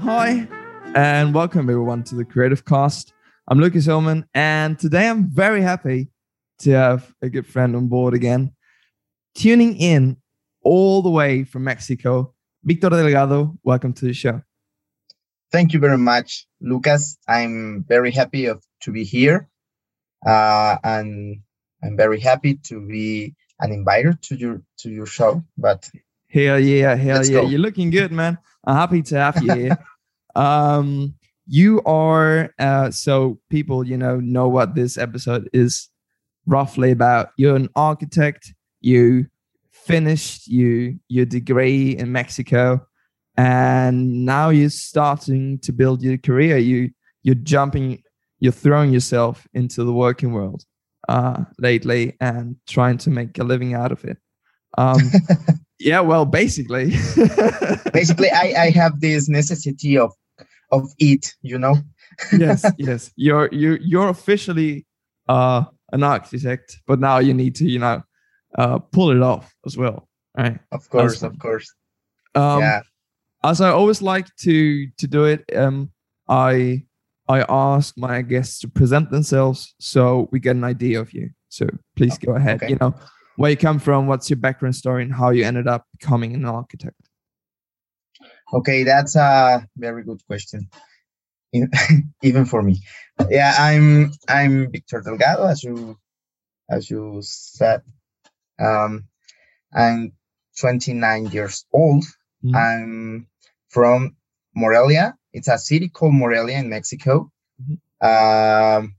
Hi, and welcome everyone to the Creative Cast. I'm Lucas Hillman, and today I'm very happy to have a good friend on board again. Tuning in all the way from Mexico, Victor Delgado. Welcome to the show. Thank you very much, Lucas. I'm very happy of, to be here, uh, and I'm very happy to be an inviter to your to your show. But hell yeah, hell Let's yeah, go. you're looking good, man. I'm happy to have you here. um, you are uh, so people, you know, know what this episode is roughly about. You're an architect. You finished you your degree in Mexico, and now you're starting to build your career. You you're jumping, you're throwing yourself into the working world uh, lately and trying to make a living out of it. Um, yeah, well, basically. basically, I, I have this necessity of of eat. You know. yes, yes. You're you you're officially uh an architect, but now you need to, you know, uh pull it off as well. Right. Of course, of course. Um yeah. as I always like to to do it, um I I ask my guests to present themselves so we get an idea of you. So please go ahead. Okay. You know, where you come from, what's your background story, and how you ended up becoming an architect. Okay, that's a very good question. Even for me. Yeah, I'm I'm Victor Delgado, as you as you said. Um, I'm 29 years old. Mhm. I'm from Morelia. It's a city called Morelia in Mexico. Mhm. Um,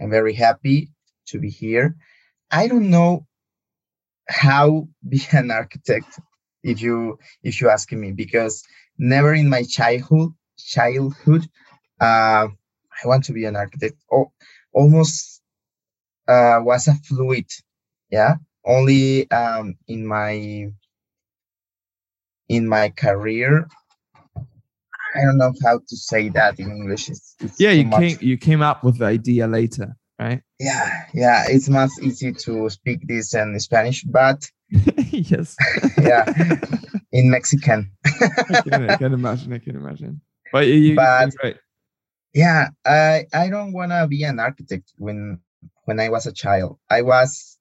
I'm very happy to be here. I don't know how be an architect if you if you ask me because never in my childhood childhood uh, I want to be an architect. Oh, almost uh, was a fluid, yeah. Only um, in my in my career, I don't know how to say that in English. It's, it's Yeah, you much. came you came up with the idea later, right? Yeah, yeah. It's much easy to speak this in Spanish, but yes. yeah, in Mexican. I can, I can imagine. I can imagine. But you, But- great. yeah i i don't want to be an architect when when i was a child i was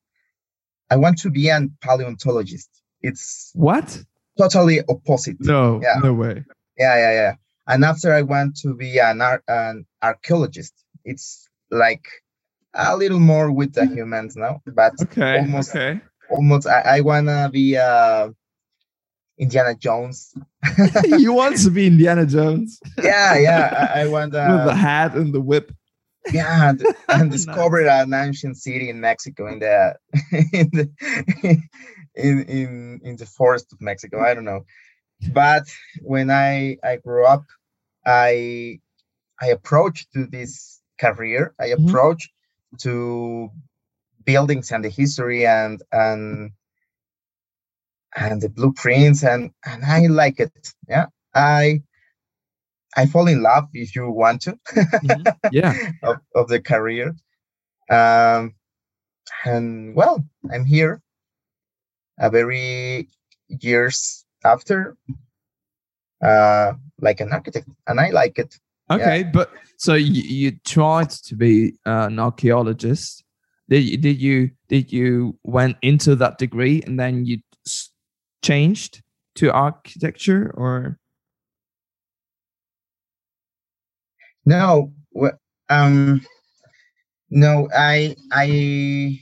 i want to be an paleontologist it's What? totally opposite No, Yeah. no way. Yeah yeah yeah and after i want to be an art an archaeologist it's like a little more with the humans now but Okay. Almost. Okay. almost i, I want to be uh indiana jones you want to be Indiana Jones yeah yeah i, I want with the uh, hat and the whip. yeah and, and Nice. discovered an ancient city in mexico in the in the in, in in the forest of mexico i don't know but when i i grew up i i approached to this career i Mhm. to buildings and the history and and and the blueprints and and i like it yeah i i fall in love if you want to Mhm. Yeah. of, of the career. Um, and well, I'm here a very years after, uh, like an architect, and I like it. Okay, but so you, you tried to be uh, an archaeologist. Did you, did you did you went into that degree and then you changed to architecture or No, um, no, I I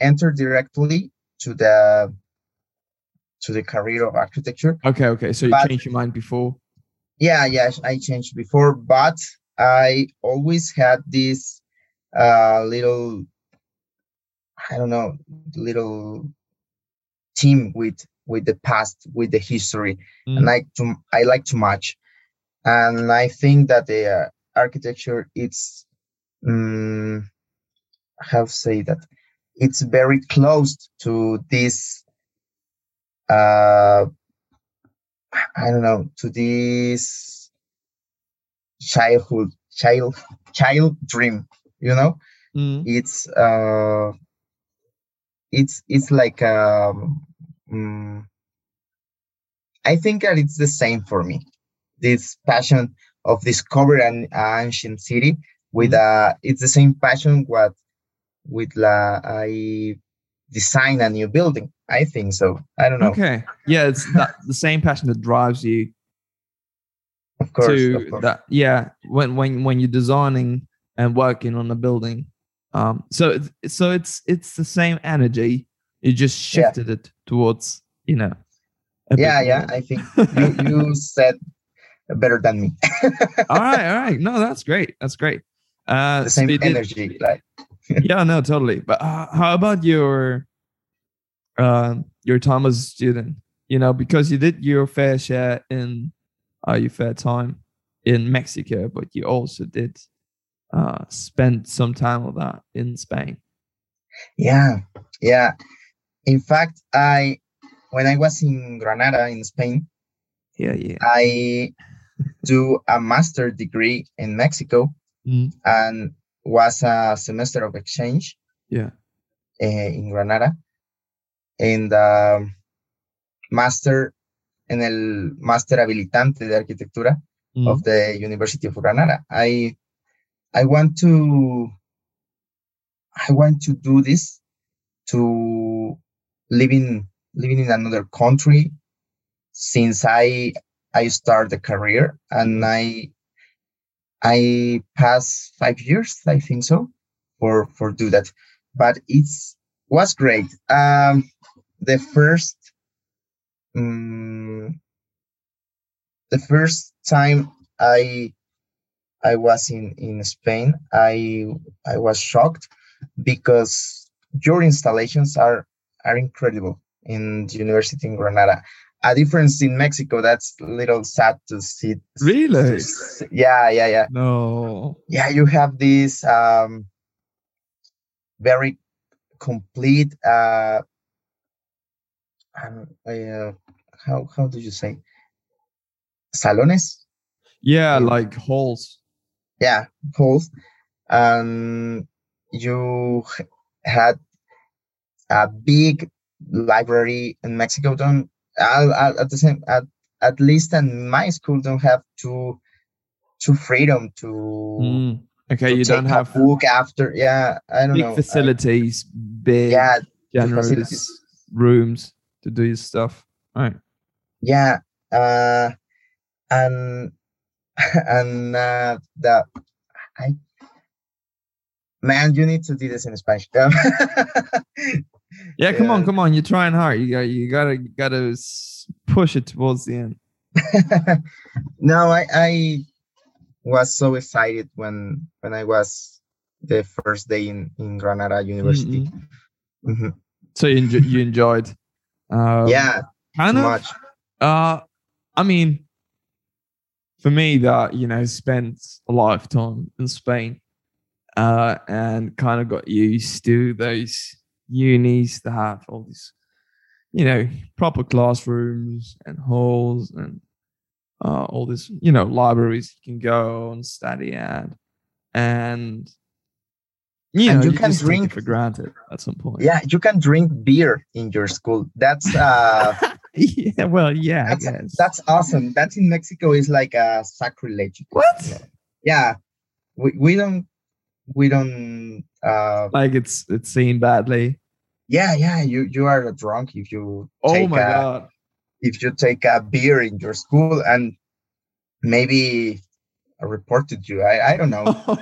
entered directly to the to the career of architecture. okay okay. So you But- changed your mind before? Yeah yeah i changed before but i always had this uh little i don't know little team with with the past with the history. Mm. and i like to i like to match, and i think that the uh, architecture it's um, how to say that? It's very close to this uh I don't know, to this childhood, child, child dream. You know, Mm. it's uh, it's it's like um, mm, I think that it's the same for me. This passion of discover an ancient city with uh it's the same passion what with la I design a new building. I think so. I don't know. Okay. Yeah, it's that, the same passion that drives you Of course, to of course. that. Yeah, when when when you're designing and working on a building. Um. So it's so it's it's the same energy. You just Yeah. shifted it towards you know. yeah, yeah. more. I think you you said better than me. all right, all right. No, that's great. That's great. Uh, the so same did- energy, like yeah, no, totally. But uh, how about your uh, your time as a student? You know, because you did your fair share in uh, your fair time in Mexico, but you also did uh, spend some time of that in Spain. yeah, yeah. In fact, I when I was in Granada in Spain, Yeah, yeah. I do a master degree in Mexico Mm. and was a semester of exchange Yeah. eh, in Granada. And um, master en el máster habilitante de arquitectura Mm. of the University of Granada. I I want to I want to do this to living living in another country since I I start the career and I I pass five years I think so for for do that but it's was great um the first mm, the first time I I was in in Spain, I I was shocked because your installations are are incredible in the university in Granada. A difference in Mexico that's a little sad to see. Really? Yeah, yeah, yeah, No. yeah. You have this um very complete uh, um, uh how how do you say salones Yeah, Mm. like halls. yeah halls and you had a big library in mexico don't I, at the same at, at least in my school don't have to to freedom to, Mm. Okay, to you don't have book after yeah i don't big know I- facilities, big yeah generous facilities. rooms to do your stuff. Right. yeah uh and and uh the i man you need to do this in spanish Yeah, come on, come on. You're trying hard. You got, you gotta, gotta push it towards the end. no i i was so excited when when i was the first day in in granada university Mhm. So you, you enjoyed. Um, yeah kind too of. much Uh, I mean, for me, that you know, spent a lot of time in Spain, uh, and kind of got used to those unis that have all these, you know, proper classrooms and halls and uh, all this, you know, libraries you can go and study at, and you And know, you you, can drink- it for granted at some point. yeah you can drink beer in your school that's uh yeah. Well, yeah, that's, that's awesome that's in mexico is like a sacrilege what. yeah we, we don't we don't uh like it's it's seen badly. Yeah yeah you you are a drunk if you Oh take my a, god! if you take a beer in your school and maybe I reported you i i don't know Oh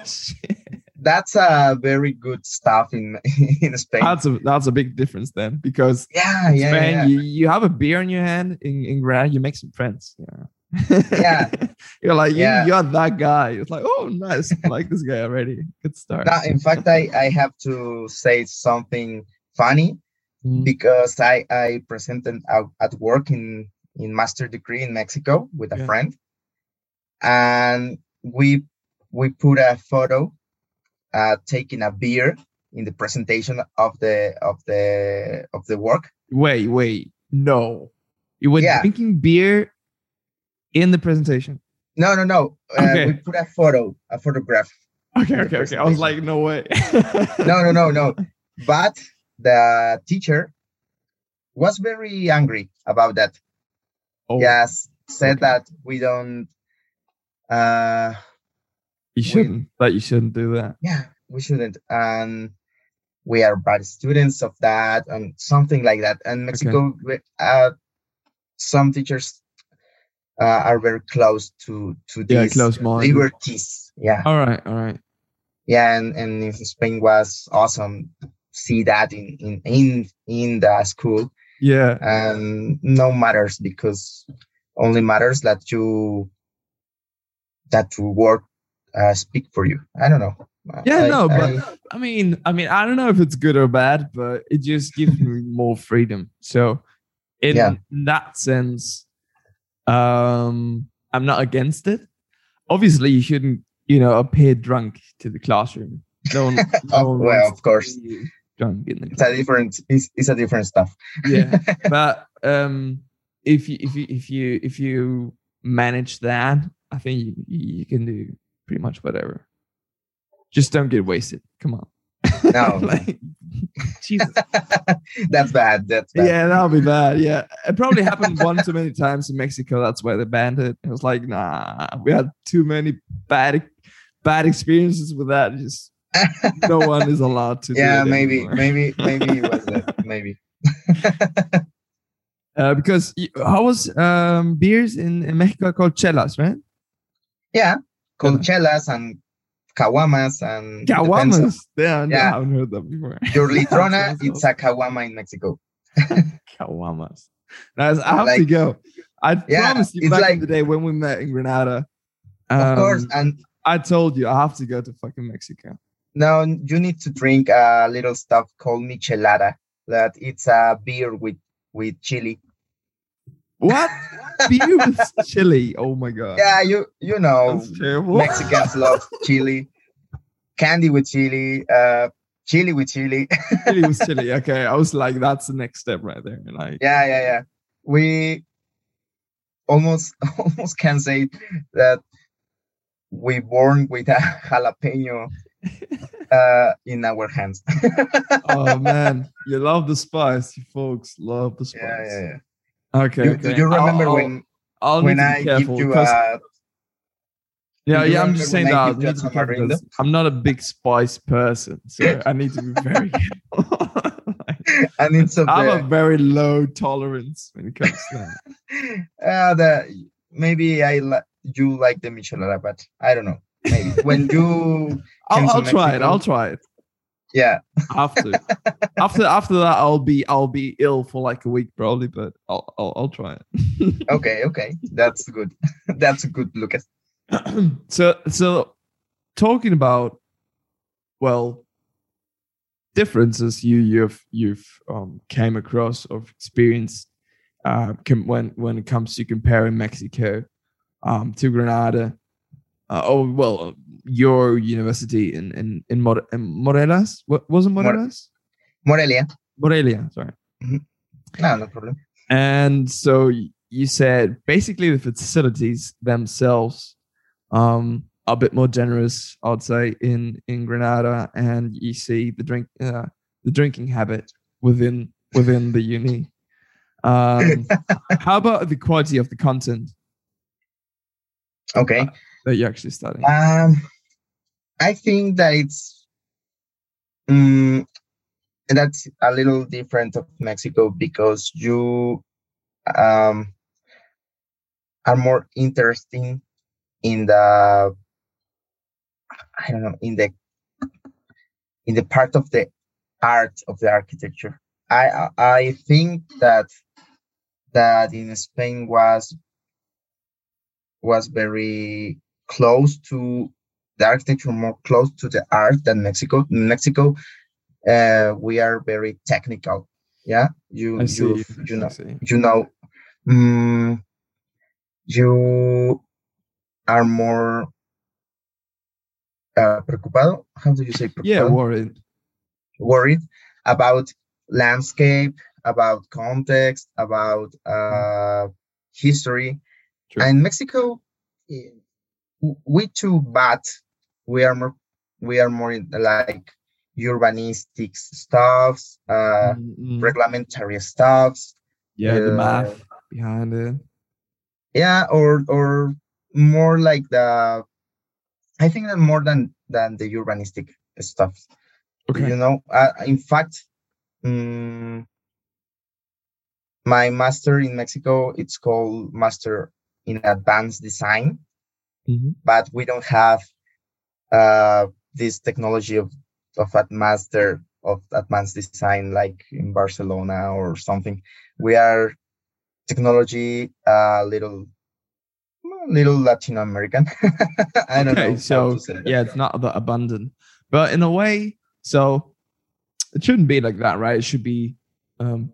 that's a very good stuff in in spain That's a that's a big difference then because yeah yeah Spain yeah, you, you have a beer in your hand in in Granada you make some friends. Yeah. Yeah. you're like you, Yeah. you're that guy. It's like oh nice, I like this guy already. Good start. No, in fact i i have to say something funny Mm. because I I presented at work in in master degree in Mexico with a Yeah. friend, and we we put a photo, uh, taking a beer in the presentation of the of the of the work. Wait, wait, no, you were Yeah. drinking beer in the presentation. No, no, no. Uh, Okay. We put a photo, a photograph. Okay, okay, okay. I was like, no way. No, no, no, no. But the teacher was very angry about that. Oh, Yes, said okay. that we don't. Uh, you shouldn't. That you shouldn't do that. yeah, we shouldn't, and we are bad students of that, and something like that. And Mexico, we- uh, some teachers uh, are very close to to Yeah, these close-minded. liberties. Yeah, All right, all right. yeah, and and in Spain was awesome. See that in in in in the school. Yeah, and no matters because only matters that you that work uh, speak for you i don't know yeah. I- no, I- but I mean, I mean, I don't know if it's good or bad, but it just gives me more freedom. So, in Yeah. that sense, um, I'm not against it. Obviously, you shouldn't, you know, appear drunk to the classroom. No one, no Oh, one well, of course. To see you in the it's a different it's, it's a different stuff. Yeah but um if you if you if you if you manage that i think you, you can do pretty much whatever. Just don't get wasted. Come on. No. like, jesus. That's bad that's bad. Yeah that'll be bad yeah. It probably happened one too many times in mexico that's why they banned it. It was like nah we had too many bad bad experiences with that just no one is allowed to yeah it maybe maybe maybe it was that maybe uh, because how was um beers in, in mexico called chelas right yeah and caguamas and depends on- Caguamas. Yeah, no, Yeah. I haven't heard that before. your litrona it's a caguama in mexico Caguamas. Nice. I have to go. I Yeah, promised you back in the day when we met in Granada. of course um, and I told you I have to go to fucking Mexico. Now you need to drink a little stuff called michelada. That it's a beer with with chili. What? Beer with chili. Oh my god. Yeah, you you know Mexicans love chili, candy with chili, uh, chili with chili. chili with chili. Okay. I was like, that's the next step right there. Like yeah, yeah, yeah. We almost almost can say that we born with a jalapeno uh, in our hands. oh man. You love the spice. You folks love the spice. yeah, yeah, yeah. Okay. You, okay. Do you remember I'll- when I'll when need to I be give careful you a Yeah, yeah. I'm just saying that Need to careful. I'm not a big spice person, so I need to be very careful. Like, and it's of I have a very low tolerance when it comes to that. uh, the maybe I li- you like the michelada, but I don't know. Maybe when you I'll, I'll try it. I'll try it. yeah after after after that, I'll be I'll be ill for like a week probably, but I'll I'll, I'll try it. okay okay that's good that's a good look at so so talking about well differences you you've you've um came across or experienced uh com- when when it comes to comparing Mexico um to Granada uh, oh well your university in in in, More- in Morelas what was it Morelas Morelia. Morelia sorry. No no problem. And so you said basically the facilities themselves um, are a bit more generous, I'd say, in in Granada, and you see the drink uh, the drinking habit within within the uni. Um, how about the quality of the content? Okay that you're actually studying? um I think that it's um, that's a little different of Mexico because you um are more interesting in the I don't know in the in the part of the art of the architecture. I I- I think that that in Spain was was very close to the architecture, more close to the art than Mexico. In Mexico, uh, we are very technical. Yeah, you you you know you know mm, you are more uh, preocupado. How do you say preocupado? Yeah, worried. worried about landscape, about context, about uh, history. True. And Mexico, eh, we too, but we are more we are more in, like urbanistic stuffs, uh, Mm, mm. reglementary stuffs. yeah, the uh, math behind it. Yeah, or or more like the, I think that more than than the urbanistic stuff. Okay. You know, uh, in fact, mm, my master in Mexico, it's called Master in Advanced Design, Mhm. but we don't have uh, this technology of of a master of advanced design like in Barcelona or something. We are technology a little little Latin American. I don't know. Okay, how so yeah, it's not that abundant, but in a way, so it shouldn't be like that, right? It should be, um,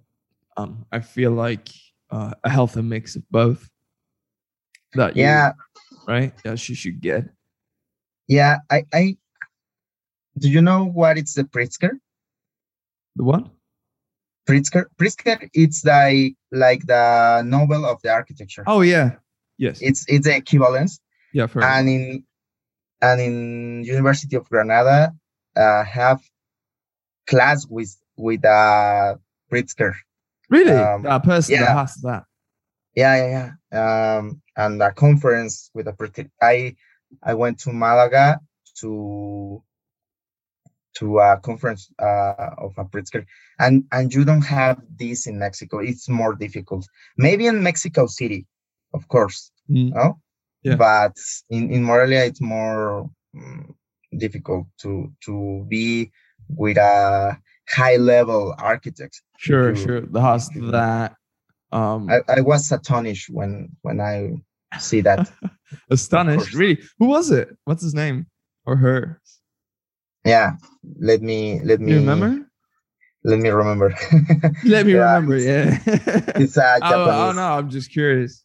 um, I feel like uh, a healthy mix of both. That yeah, right? Yes, she should get. yeah. I, I. Do you know what it's the Pritzker? The what? Pritzker. Pritzker. It's like like the Nobel of the architecture. Oh yeah, yes, It's it's the equivalence. yeah. For and in and in University of Granada uh, have class with with uh Pritzker. really, um, a person that has that. Yeah, yeah, yeah. Um, and a conference with a Pritzker. I I went to Malaga to to a conference uh, of a Pritzker, and and you don't have this in Mexico. It's more difficult. Maybe in Mexico City, of course. Mm, no Yeah. but in in morelia it's more mm, difficult to to be with a high level architect Sure, you- sure. You- that. Um, i, I was astonished when when i see that astonished. Really, who was it? What's his name or her? yeah let me let me you remember? let me remember Let me Yeah, remember. Yeah. it's a oh, oh no, I'm just curious.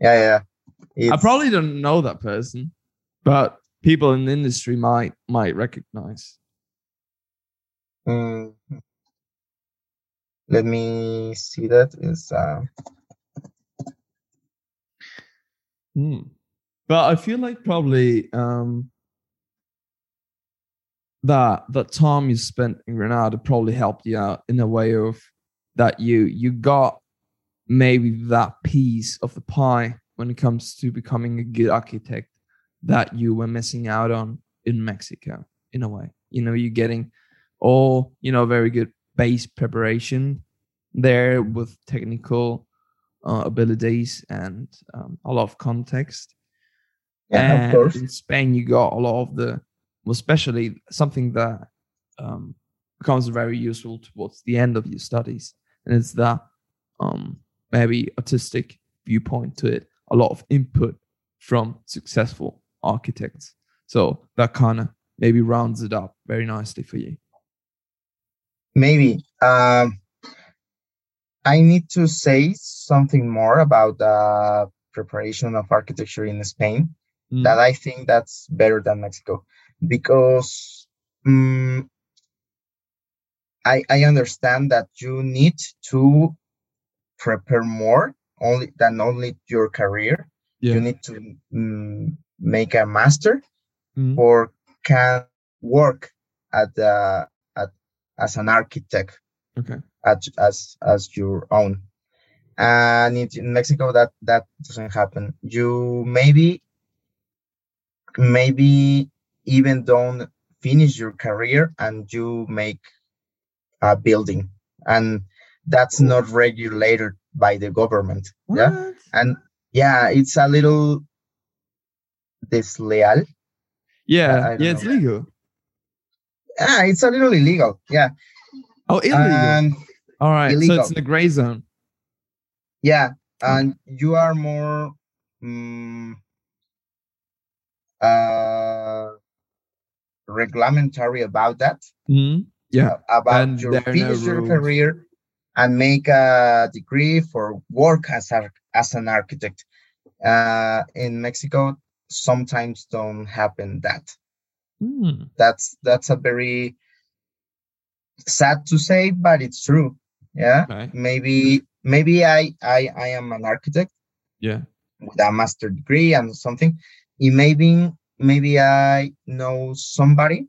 yeah yeah I probably don't know that person, but people in the industry might might recognize. mm, let me see that is uh Hmm. But I feel like probably um that that time you spent in Granada probably helped you out in a way of that you you got maybe that piece of the pie when it comes to becoming a good architect that you were missing out on in Mexico in a way. You know, you're getting all, you know, very good base preparation there with technical uh, abilities and um, a lot of context. yeah and of course in Spain, you got a lot of the, well, especially something that um, becomes very useful towards the end of your studies, and it's that um, maybe artistic viewpoint to it. A lot of input from successful architects, so that kind of maybe rounds it up very nicely for you. Maybe um i need to say something more about the preparation of architecture in spain Mm. that i think that's better than mexico because mm, i i understand that you need to prepare more only than only your career yeah. you need to mm, make a master Mhm. or can work at the as an architect Okay. at, as as your own and in, mexico that that doesn't happen you maybe maybe even don't finish your career and you make a building and that's not regulated by the government yeah and yeah it's a little desleal Yeah. Yeah. It's legal. Ah it's a little illegal yeah Oh, illegal. and All right. So it's in the gray zone. yeah and you are more mm, uh reglementary about that Mhm. Yeah. uh, about and your are no finish your rules. career and make a degree for work as a, as an architect uh in mexico sometimes don't happen that Hmm. that's that's a very sad to say but it's true yeah Okay. maybe maybe i i i am an architect Yeah. with a master degree and something it maybe maybe i know somebody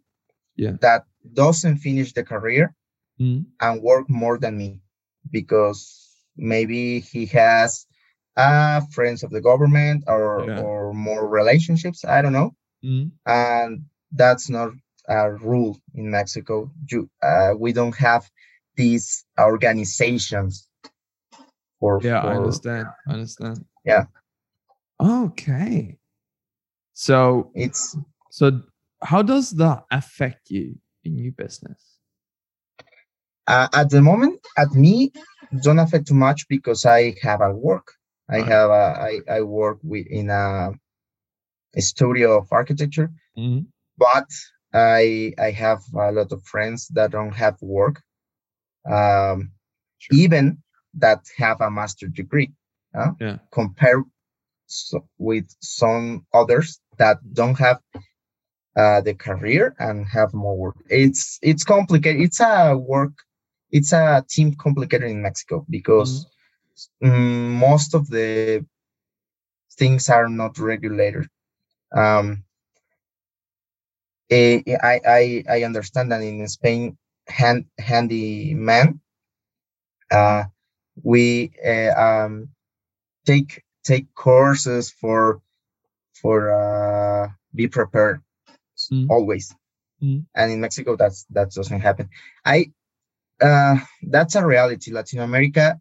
Yeah. that doesn't finish the career Mm. and work more than me because maybe he has uh, friends of the government or Yeah. or more relationships. I don't know, Mm. and that's not a rule in Mexico. You, uh, we don't have these organizations for Yeah, I understand. I understand. Yeah. Okay. So It's so how does that affect you in your business? uh, at the moment at me don't affect too much because I have a work. I have a I, I work with in a, a studio of architecture, Mm. But I I have a lot of friends that don't have work, um, Sure. even that have a master degree. Uh, Yeah. Compare so, with some others that don't have uh, the career and have more work. It's it's complicated. It's a work. It's a team complicated in Mexico because mm, most of the things are not regulated. Um, I, I I understand that in Spain, hand handyman, uh, we uh, um, take take courses for for uh, be prepared Mm. always, Mm. and in Mexico that's that doesn't happen. I uh, that's a reality. Latin America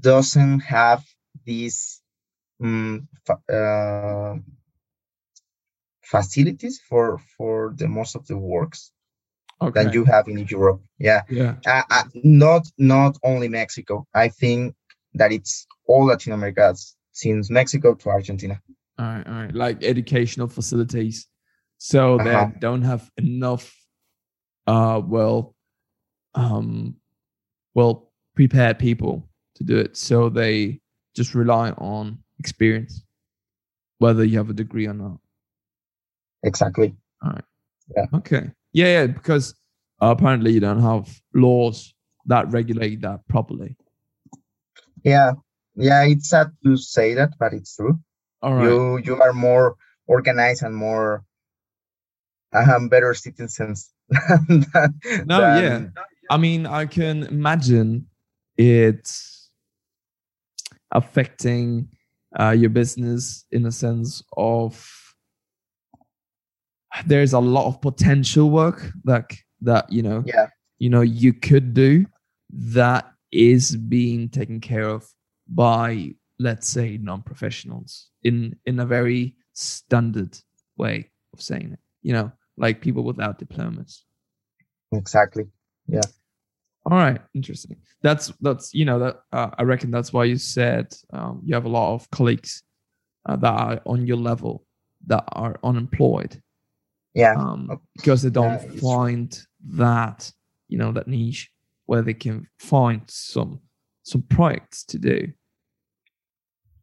doesn't have these um, uh, facilities for for the most of the works Okay. that you have in Europe. Yeah, yeah. uh, uh, not not only Mexico. I think that it's all Latin America, since Mexico to Argentina. All right, all right. Like educational facilities. So they Uh-huh. don't have enough uh well um well prepared people to do it. So they just rely on experience, whether you have a degree or not. Exactly. All right. Yeah. Okay. Yeah, yeah, because uh, apparently you don't have laws that regulate that properly. Yeah, yeah. It's sad to say that, but it's true. All right. You you are more organized and more um, better citizens. than, No, than- yeah. I mean, I can imagine it affecting uh, your business in a sense of there's a lot of potential work that that you know Yeah. you know you could do that is being taken care of by let's say non-professionals in in a very standard way of saying it you know like people without diplomas Exactly. Yeah. All right, interesting. That's that's you know that uh, I reckon that's why you said um, you have a lot of colleagues uh, that are on your level that are unemployed Yeah. um, because they don't Yeah, find that you know that niche where they can find some some projects to do.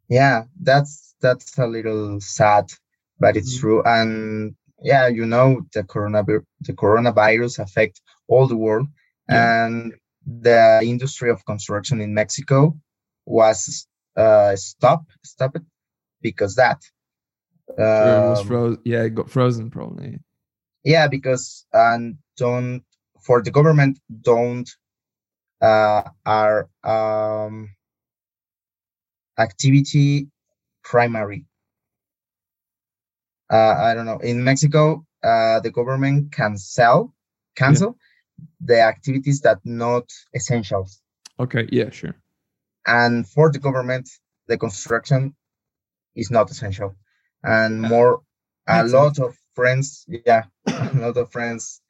yeah that's that's a little sad but it's Mhm. true and yeah you know the coronavirus the coronavirus affect all the world Yeah. and the industry of construction in mexico was uh stopped stopped because that Um, froze. Yeah, it got frozen probably. yeah because and don't for the government don't uh are um activity primary uh i don't know in mexico uh the government can sell cancel the activities that not essentials Okay, yeah, sure. and for the government the construction is not essential and more a lot of friends yeah a lot of friends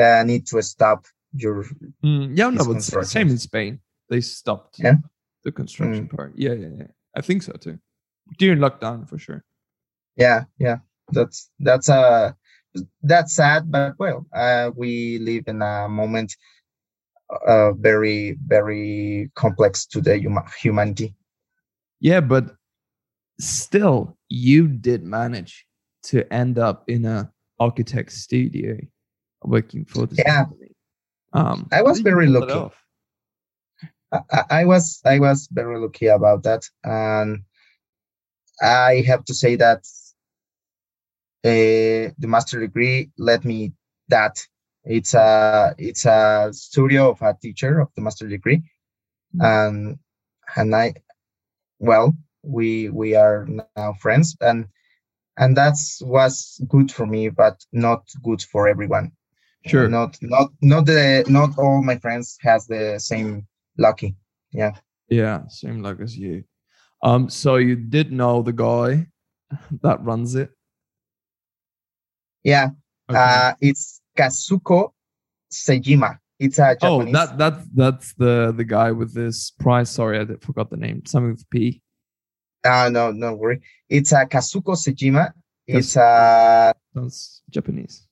uh, need to stop your Mm, yeah, no, but same in Spain. They stopped Yeah. the construction part. Yeah, yeah, yeah. I think so too. During lockdown for sure. yeah yeah that's that's uh that's sad but well uh we live in a moment uh very very complex to the huma- humanity Yeah, but still, you did manage to end up in a architect studio working for this Yeah. company. Um, I was very lucky. I, I- was I was very lucky about that, and I have to say that uh, the master degree let me that It's a it's a studio of a teacher of the master degree, Mm. and and I, well, we we are now friends, and and that's was good for me, but not good for everyone. Sure. Not not not the not all my friends has the same lucky. Yeah. Yeah, same luck as you. Um, so you did know the guy that runs it. Yeah. Okay. Uh, it's Kazuko Sejima. It's a oh, that that that's the the guy with this prize. Sorry, I forgot the name. Something with P. Uh, no, no worry. It's a Kazuko Sejima. It's a That's Japanese.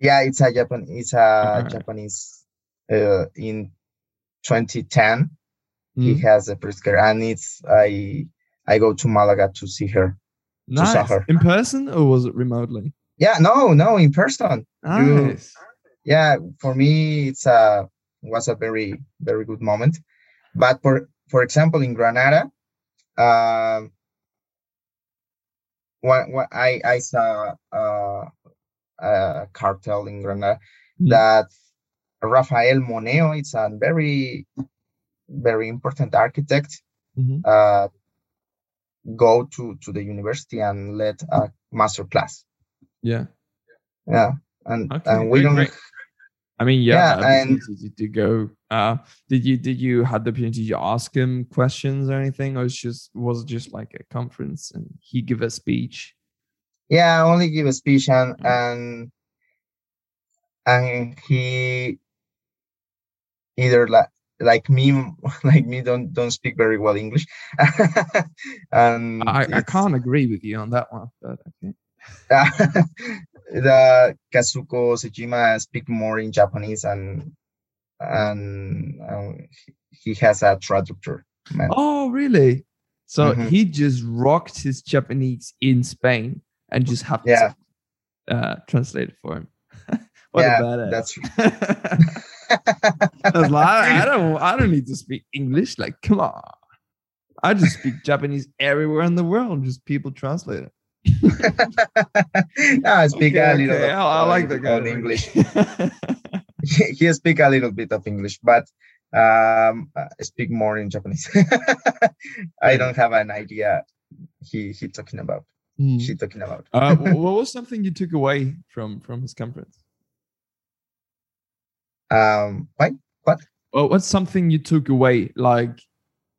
yeah, it's a Japan. It's a Okay. Japanese. Uh, in 2010, he Mm. has a Pritzker, and it's I I go to Malaga to see her. to Nice. In person or was it remotely? Yeah, no, no, in person. You- Nice. yeah for me it's a was a very very good moment but for for example in granada um what, what i i saw uh, a cartel in granada Mm. that rafael moneo it's a very very important architect Mhm. uh go to to the university and let a master class Yeah. yeah and Okay. and we great, don't great. I mean, yeah, Yeah, and- opportunity to go. Uh, did you did you had the opportunity to ask him questions or anything, or it's just was it just like a conference and he give a speech? Yeah, I only give a speech and Mm. and and he either like like me like me don't don't speak very well English. and I, I can't agree with you on that one, but okay. the Kazuko Sejima speak more in Japanese and and he has a traductor. Man. Oh, really? So Mhm. he just rocked his Japanese in Spain and just have Yeah. to uh, translate it for him. what Yeah, a badass. that's I like, I, I don't, I don't need to speak English. Like, come on. I just speak Japanese everywhere in the world. Just people translate it. I speak Okay, a little. okay, I, I like that guy. English. He, he speak a little bit of English, but um, I speak more in Japanese. I don't have an idea he he talking about. Hmm. She talking about. uh, what was something you took away from from his conference? Um, why? Well, what's something you took away? Like,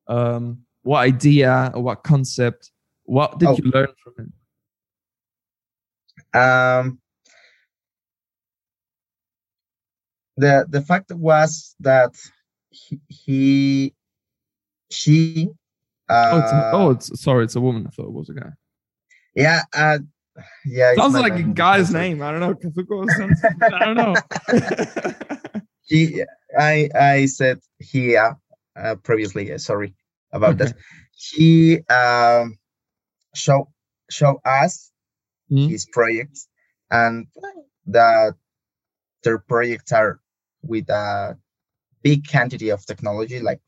um, what idea or what concept? What did Oh. you learn from him? Um, the the fact was that he, he she. Uh, Oh, it's oh, it's sorry, it's a woman. I thought it was a guy. yeah, uh, yeah. Sounds like a guy's name. I don't know. Kazuko sounds, I don't know. he i i said he uh, uh, previously uh, sorry about that he um show show us Hmm. his projects and that their projects are with a big quantity of technology like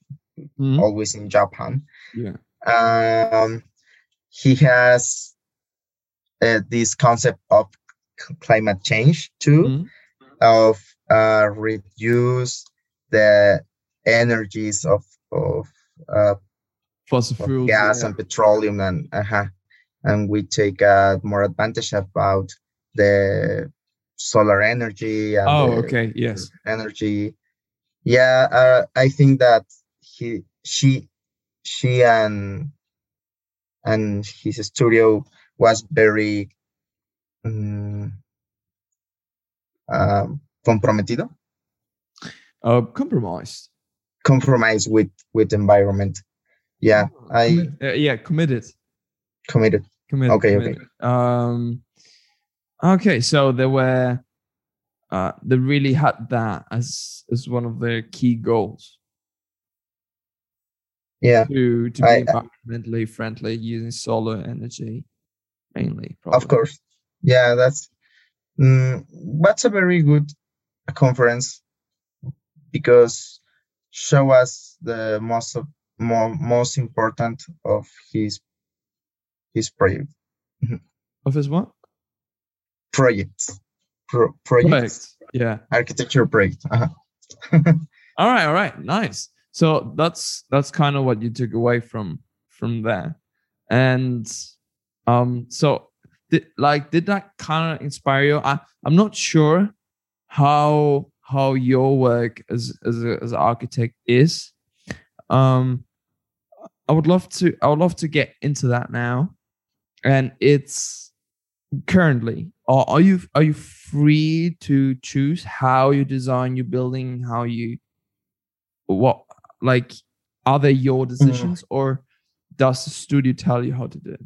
Mhm. always in japan Yeah. um he has uh, this concept of climate change too Mhm. of uh, reduce the energies of of, uh, Fossil fuels. gas yeah. and petroleum and uh and we take uh, more advantage about the solar energy and Oh, okay. Yes. energy yeah uh, i think that he she she and and his studio was very um, um, comprometido Uh, compromised. compromise with with environment yeah i uh, yeah, committed. committed Committed. Okay, okay. Um. Okay, so there were. Uh, they really had that as as one of their key goals yeah to to be I- environmentally friendly using solar energy mainly. Probably. of course yeah that's mm, that's a very good conference because show us the most of more most important of his his project Of his what? Projects pro- projects, Projects. Yeah. architecture project. Uh-huh. All right. All right. Nice. So that's that's kind of what you took away from from there, and um. So did like did that kind of inspire you? I I'm not sure how how your work as as a, as an architect is. Um, I would love to I would love to get into that now, and it's currently are, are you are you free to choose how you design your building how you what like are they your decisions or does the studio tell you how to do it?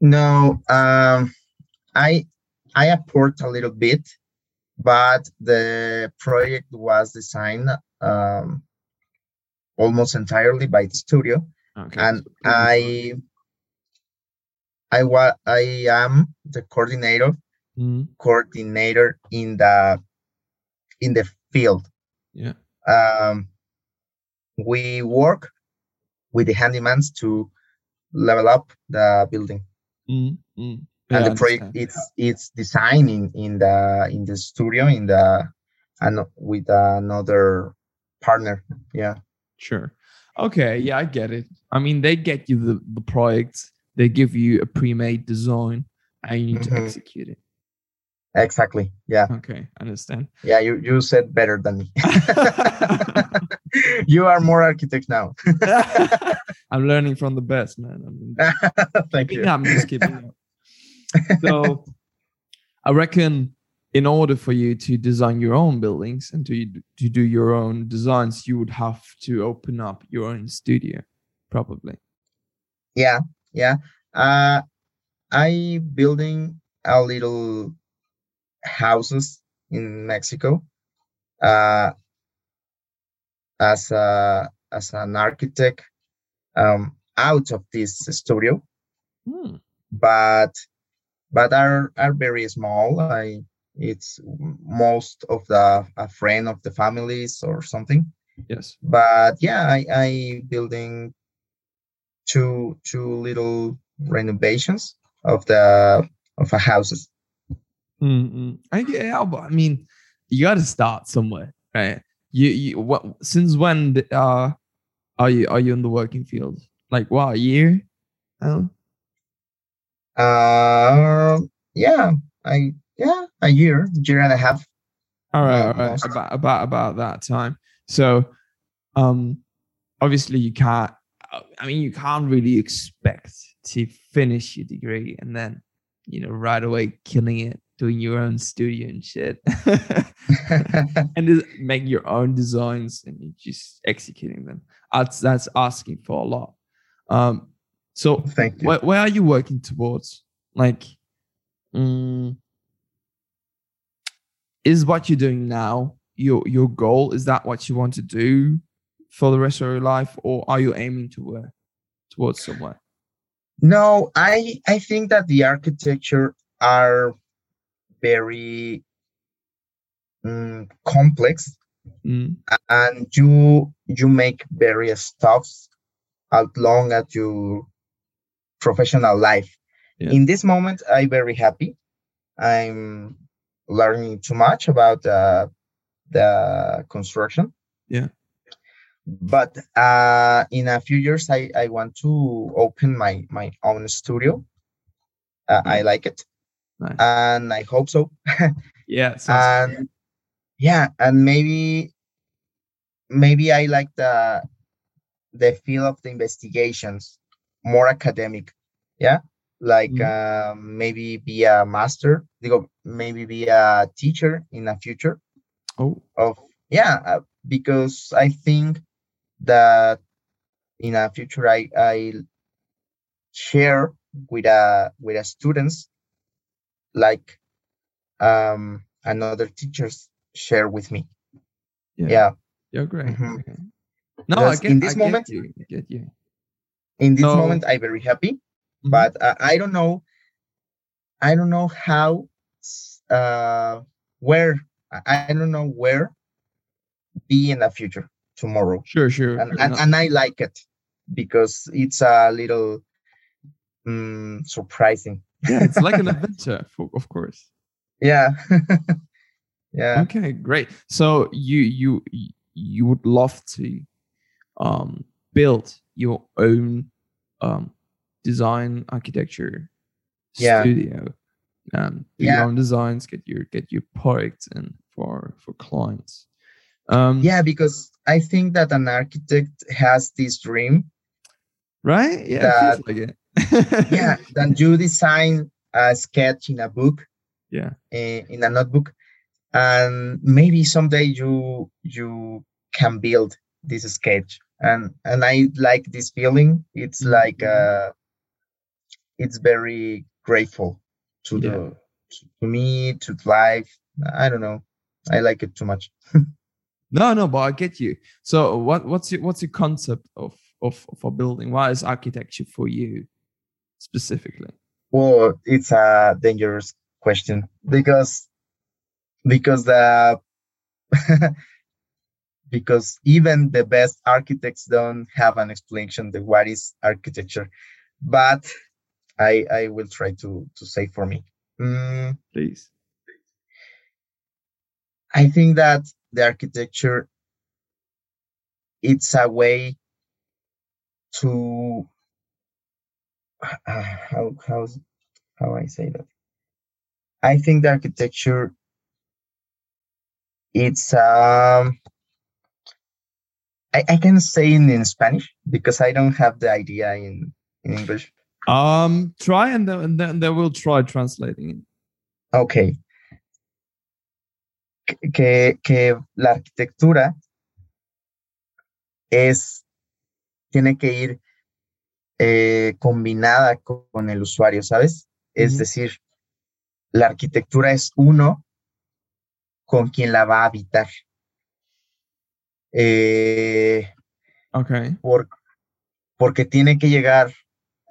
No, um, I I apport a little bit, but the project was designed um, almost entirely by the studio, okay and I I wa I am the coordinator Mhm, coordinator in the in the field. yeah Um, we work with the handymans to level up the building. Mhm, mhm. and Yeah, the project it's it's designing in the in the studio in the and with another partner yeah Sure. Okay. Yeah, I get it. I mean, they get you the, the project, they give you a pre made design, and you need to Mhm. execute it. exactly yeah Okay. Understand. yeah you you said better than me you are more architect now I'm learning from the best, man. I'm thank you. I'm just kidding. So, I reckon in order for you to design your own buildings and to to do your own designs, you would have to open up your own studio, probably. yeah yeah uh i building a little houses in mexico uh as a as an architect um out of this studio Hmm. but but are are very small i it's most of the a friend of the families or something Yes. but yeah i i building two two little renovations of the of a houses Mm-mm. I yeah, but I mean, you got to start somewhere, right? You, you what? Since when uh, are you are you in the working field? Like what? A year? Oh, uh yeah i yeah a year year and a half all right, Yeah, all right. About about about that time. So, um, obviously you can't. I mean, you can't really expect to finish your degree and then, you know, right away killing it, doing your own studio and shit. and make your own designs and just executing them. That's that's asking for a lot. Um, so thank you where, where are you working towards? Like, mm, is what you're doing now your your goal? Is that what you want to do for the rest of your life, or are you aiming to work towards somewhere? no i i think that the architecture are very mm, complex Mm, and you you make various stuffs as long as your professional life Yeah. in this moment i'm very happy i'm learning too much about uh, the construction Yeah. But uh, in a few years I, I want to open my my own studio uh, i like it nice. and i hope so yeah. and yeah and maybe maybe i like the the field of the investigations more academic yeah like Mhm. um, maybe be a master maybe be a teacher in the future oh, of yeah uh, because i think that in a future i i share with a with a students like um another teachers share with me yeah. yeah You're great. Mhm. Okay. No, I get, in this I moment- you. I get you. in this So- moment i'm very happy Mhm. but uh, i don't know i don't know how uh where i I don't know where be in the future tomorrow Sure, sure. and and, and i like it because it's a little mm, surprising yeah, it's like an adventure, for, of course. yeah yeah Okay, great. So you you you would love to um build your own um design architecture Yeah. studio. Um do your own designs, get your get your products in for for clients. Um yeah because i think that an architect has this dream right? Yeah, feels like yeah Then you design a sketch in a book yeah. eh, in a notebook and maybe someday you you can build this sketch and and i like this feeling it's Mhm. like uh it's very grateful to Yeah. the to me to life i don't know i like it too much No, no, but I get you. So what what's your what's your concept of of, of a building? Why is architecture for you specifically? well it's a dangerous question because because the because even the best architects don't have an explanation of what is architecture but i i will try to to say for me Mm, Please. i think that the architecture it's a way to uh, how how how i say that i think the architecture it's um I, I can say in, in Spanish because I don't have the idea in, in English. Um, try and then and then, then we'll try translating it. Okay. Que- Que, la arquitectura es, tiene que ir eh, combinada co- con el usuario, ¿sabes? Es decir, la arquitectura es uno con quien la va a habitar. Eh, Okay. por, porque tiene que llegar,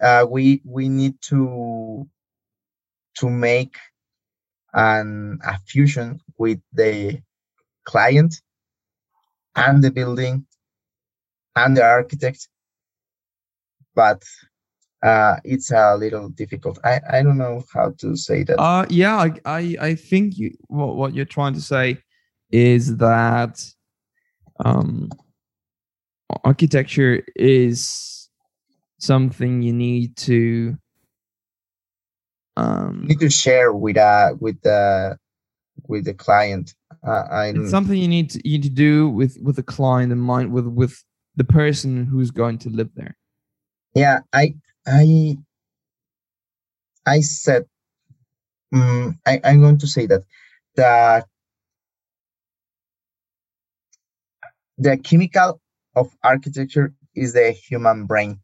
uh, we, we need to, to make an, a fusion with the client and the building and the architect, but uh, it's a little difficult. I, I don't know how to say that. Uh yeah, I I, I think you what what you're trying to say is that um architecture is something you need to um You need to share with uh with the with the client. Uh, I it's something you need to you need to do with with the client in mind with with the person who's going to live there yeah i i i said mm, I, i'm going to say that the the chemical of architecture is the human brain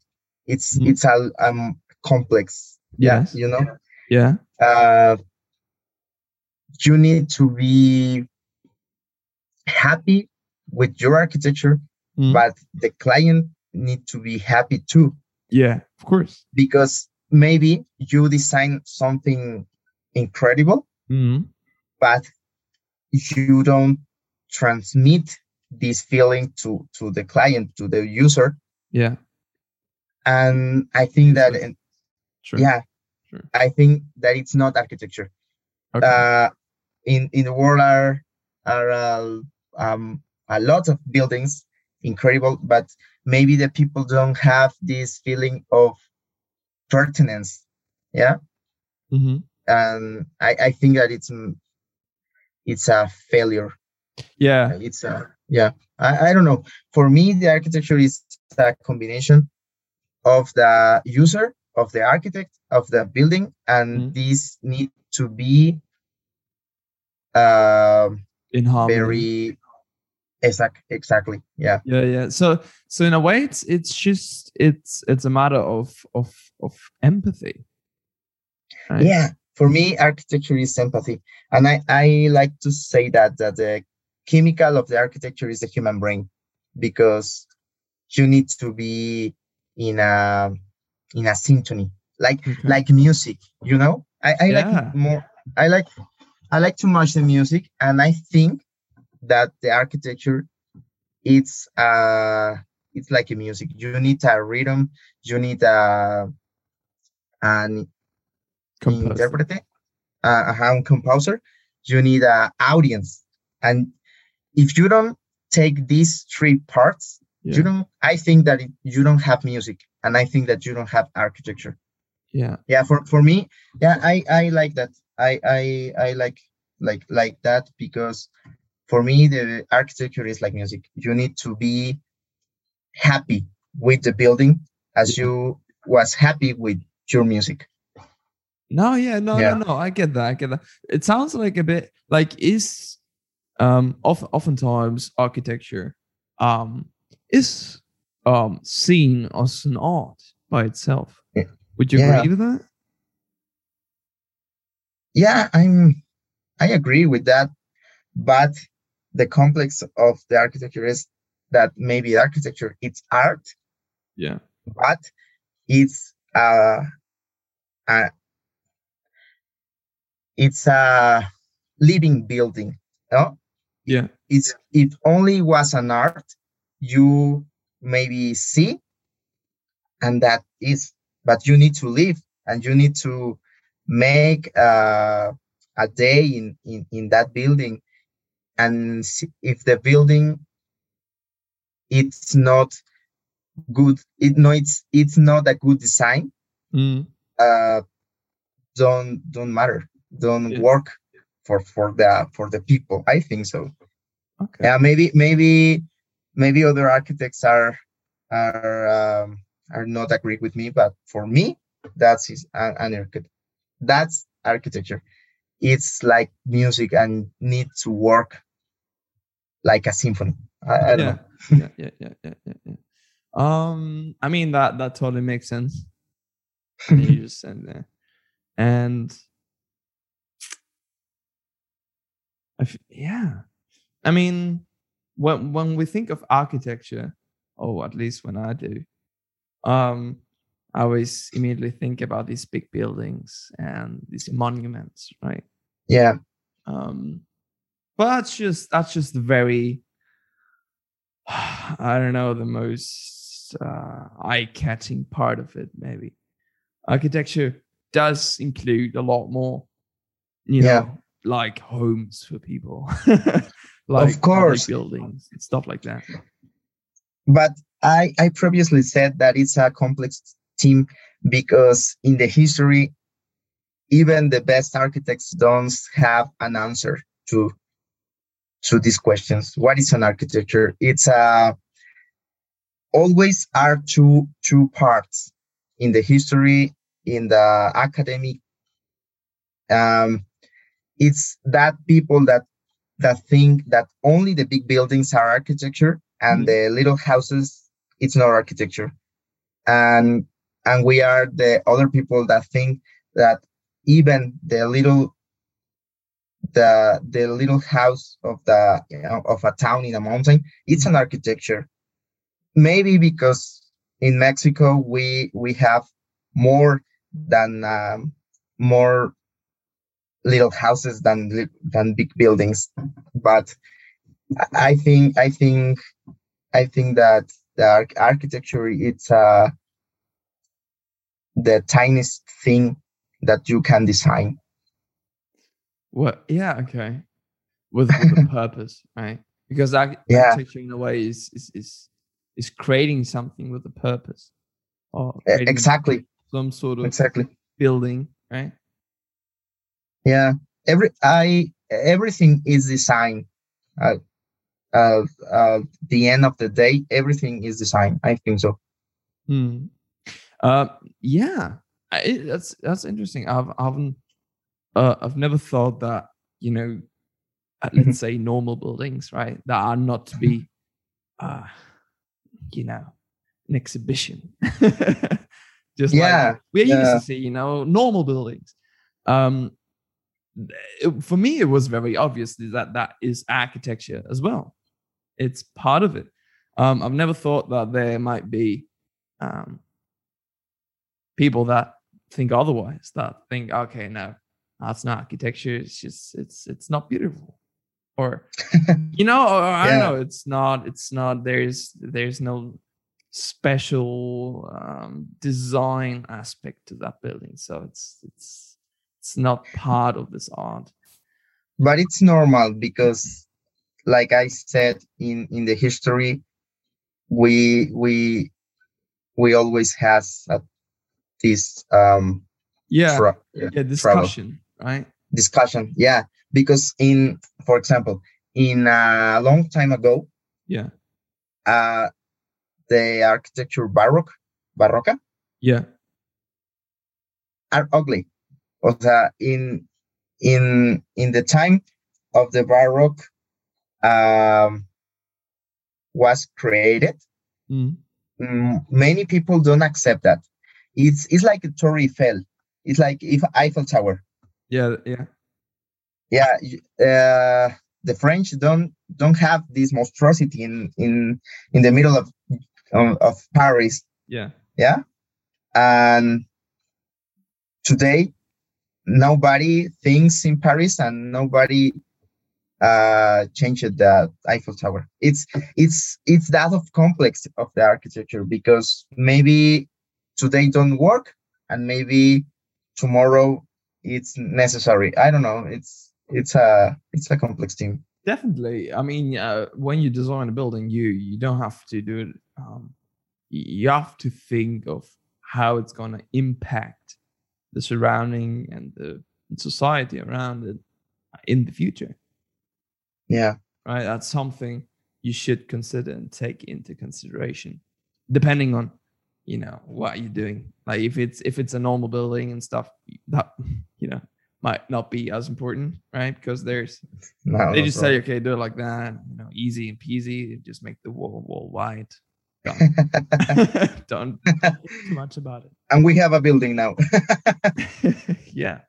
it's Mhm. it's a um complex yeah Yes. you know yeah uh you need to be happy with your architecture Mm. but the client need to be happy too yeah of course because maybe you design something incredible, Mhm. but you don't transmit this feeling to to the client, to the user. yeah And I think that, sure yeah, Sure. I think that it's not architecture. okay. Uh, in in the world are are uh, um, a lot of buildings incredible, but maybe the people don't have this feeling of pertinence. Yeah. Mhm. and I, I think that it's it's a failure. yeah It's a yeah. I, I don't know. For me, the architecture is a combination of the user, of the architect, of the building, and Mhm. these need to be um in harmony very exact exactly. Yeah. yeah yeah so so in a way it's it's just it's it's a matter of of of empathy right? Yeah. For me, architecture is empathy. And I, I like to say that that the chemical of the architecture is the human brain because you need to be in a in a symphony like Okay. like music you know i, I Yeah. like more i like i like too much the music and i think that the architecture it's uh it's like a music you need a rhythm you need a an Composer. interprete uh, a composer, you need an audience. And if you don't take these three parts, Yeah. you don't. I think that it, you don't have music, and I think that you don't have architecture. Yeah. Yeah, for for me, yeah, I I like that. I I I like like like that because for me the architecture is like music. You need to be happy with the building as you was happy with your music. No, yeah, no, Yeah. no, no. I get that. I get that. It sounds like a bit like is um of, oftentimes architecture um is um seen as an art by itself. Would you Yeah. agree with that? Yeah i'm i agree with that but the complex of the architecture is that maybe architecture it's art Yeah. but it's uh, a it's a living building no Yeah. it's it only was an art you maybe see and that is but you need to live and you need to make uh, a day in, in in that building and see if the building it's not good it no it's it's not a good design Mm. uh don't don't matter don't Yeah. work for for the for the people i think so Okay. yeah maybe maybe maybe other architects are are um, are not agree with me but for me that's is an, an architect that's architecture it's like music and need to work like a symphony i, I don't yeah. know yeah, yeah, yeah, yeah, yeah, yeah. Um, I mean that that totally makes sense. You just said that, and I f- yeah, I mean, when when we think of architecture, or at least when I do, um, I always immediately think about these big buildings and these monuments, right? yeah Um, but that's just that's just the very I don't know the most uh, eye-catching part of it. Maybe architecture does include a lot more, you Yeah. know, like homes for people, like public course. buildings and stuff like that. but I, I previously said that it's a complex team because in the history, even the best architects don't have an answer to to these questions. What is an architecture? It's a always are two two parts in the history, in the academic. Um, it's that people that that think that only the big buildings are architecture and Mhm. the little houses it's not architecture and and we are the other people that think that even the little the the little house of the you know, of a town in a mountain it's an architecture. Maybe because in mexico we we have more than um, more little houses than than big buildings. But I- think i think i think that the arch- architecture it's uh the tiniest thing that you can design What? Yeah. Okay. With, with a purpose, right? Because arch- Yeah. architecture, in a way, is is is is creating something with a purpose, or exactly some sort of exactly building, right? yeah every i everything is design uh, uh, uh the end of the day everything is design i think so Hmm. Uh, yeah, I, that's that's interesting. I've I haven't uh, I've never thought that you know, uh, let's say normal buildings, right, that are not to be, uh, you know, an exhibition. Just Yeah, like we're used to see, you know, normal buildings. Um, it- for me, it was very obvious that that is architecture as well. It's part of it. Um, I've never thought that there might be um, people that think otherwise. That think, okay, no, that's not architecture. It's just it's it's not beautiful, or you know, or, I don't know. It's not. It's not. There's there's no special um, design aspect to that building. So it's it's it's not part of this art but it's normal because like i said in in the history we we we always has a, this um yeah. tra- yeah trouble. discussion right? Discussion yeah. Because in for example in a long time ago yeah. uh the architecture baroque barroca yeah. are ugly. O sea, in in in the time of the baroque um was created mm, many people don't accept that it's it's like a Torre Eiffel. It's like if Eiffel Tower. Yeah yeah. Yeah uh the french don't don't have this monstrosity in in in the middle of of, of paris. Yeah. Yeah? And today nobody thinks in paris and nobody uh changed the eiffel tower. It's it's it's that of complex of the architecture because maybe today don't work and maybe tomorrow it's necessary. I don't know. It's it's a it's a complex thing definitely. I mean uh, when you design a building you you don't have to do it um, you have to think of how it's going to impact the surrounding and the society around it in the future. Yeah. Right? That's something you should consider and take into consideration depending on you know what are you're doing? Like if it's if it's a normal building and stuff that you know might not be as important right? Because there's no, they just problem. say okay do it like that you know easy and peasy just make the wall wall wide Done. don't too much about it. And we have a building now. Yeah.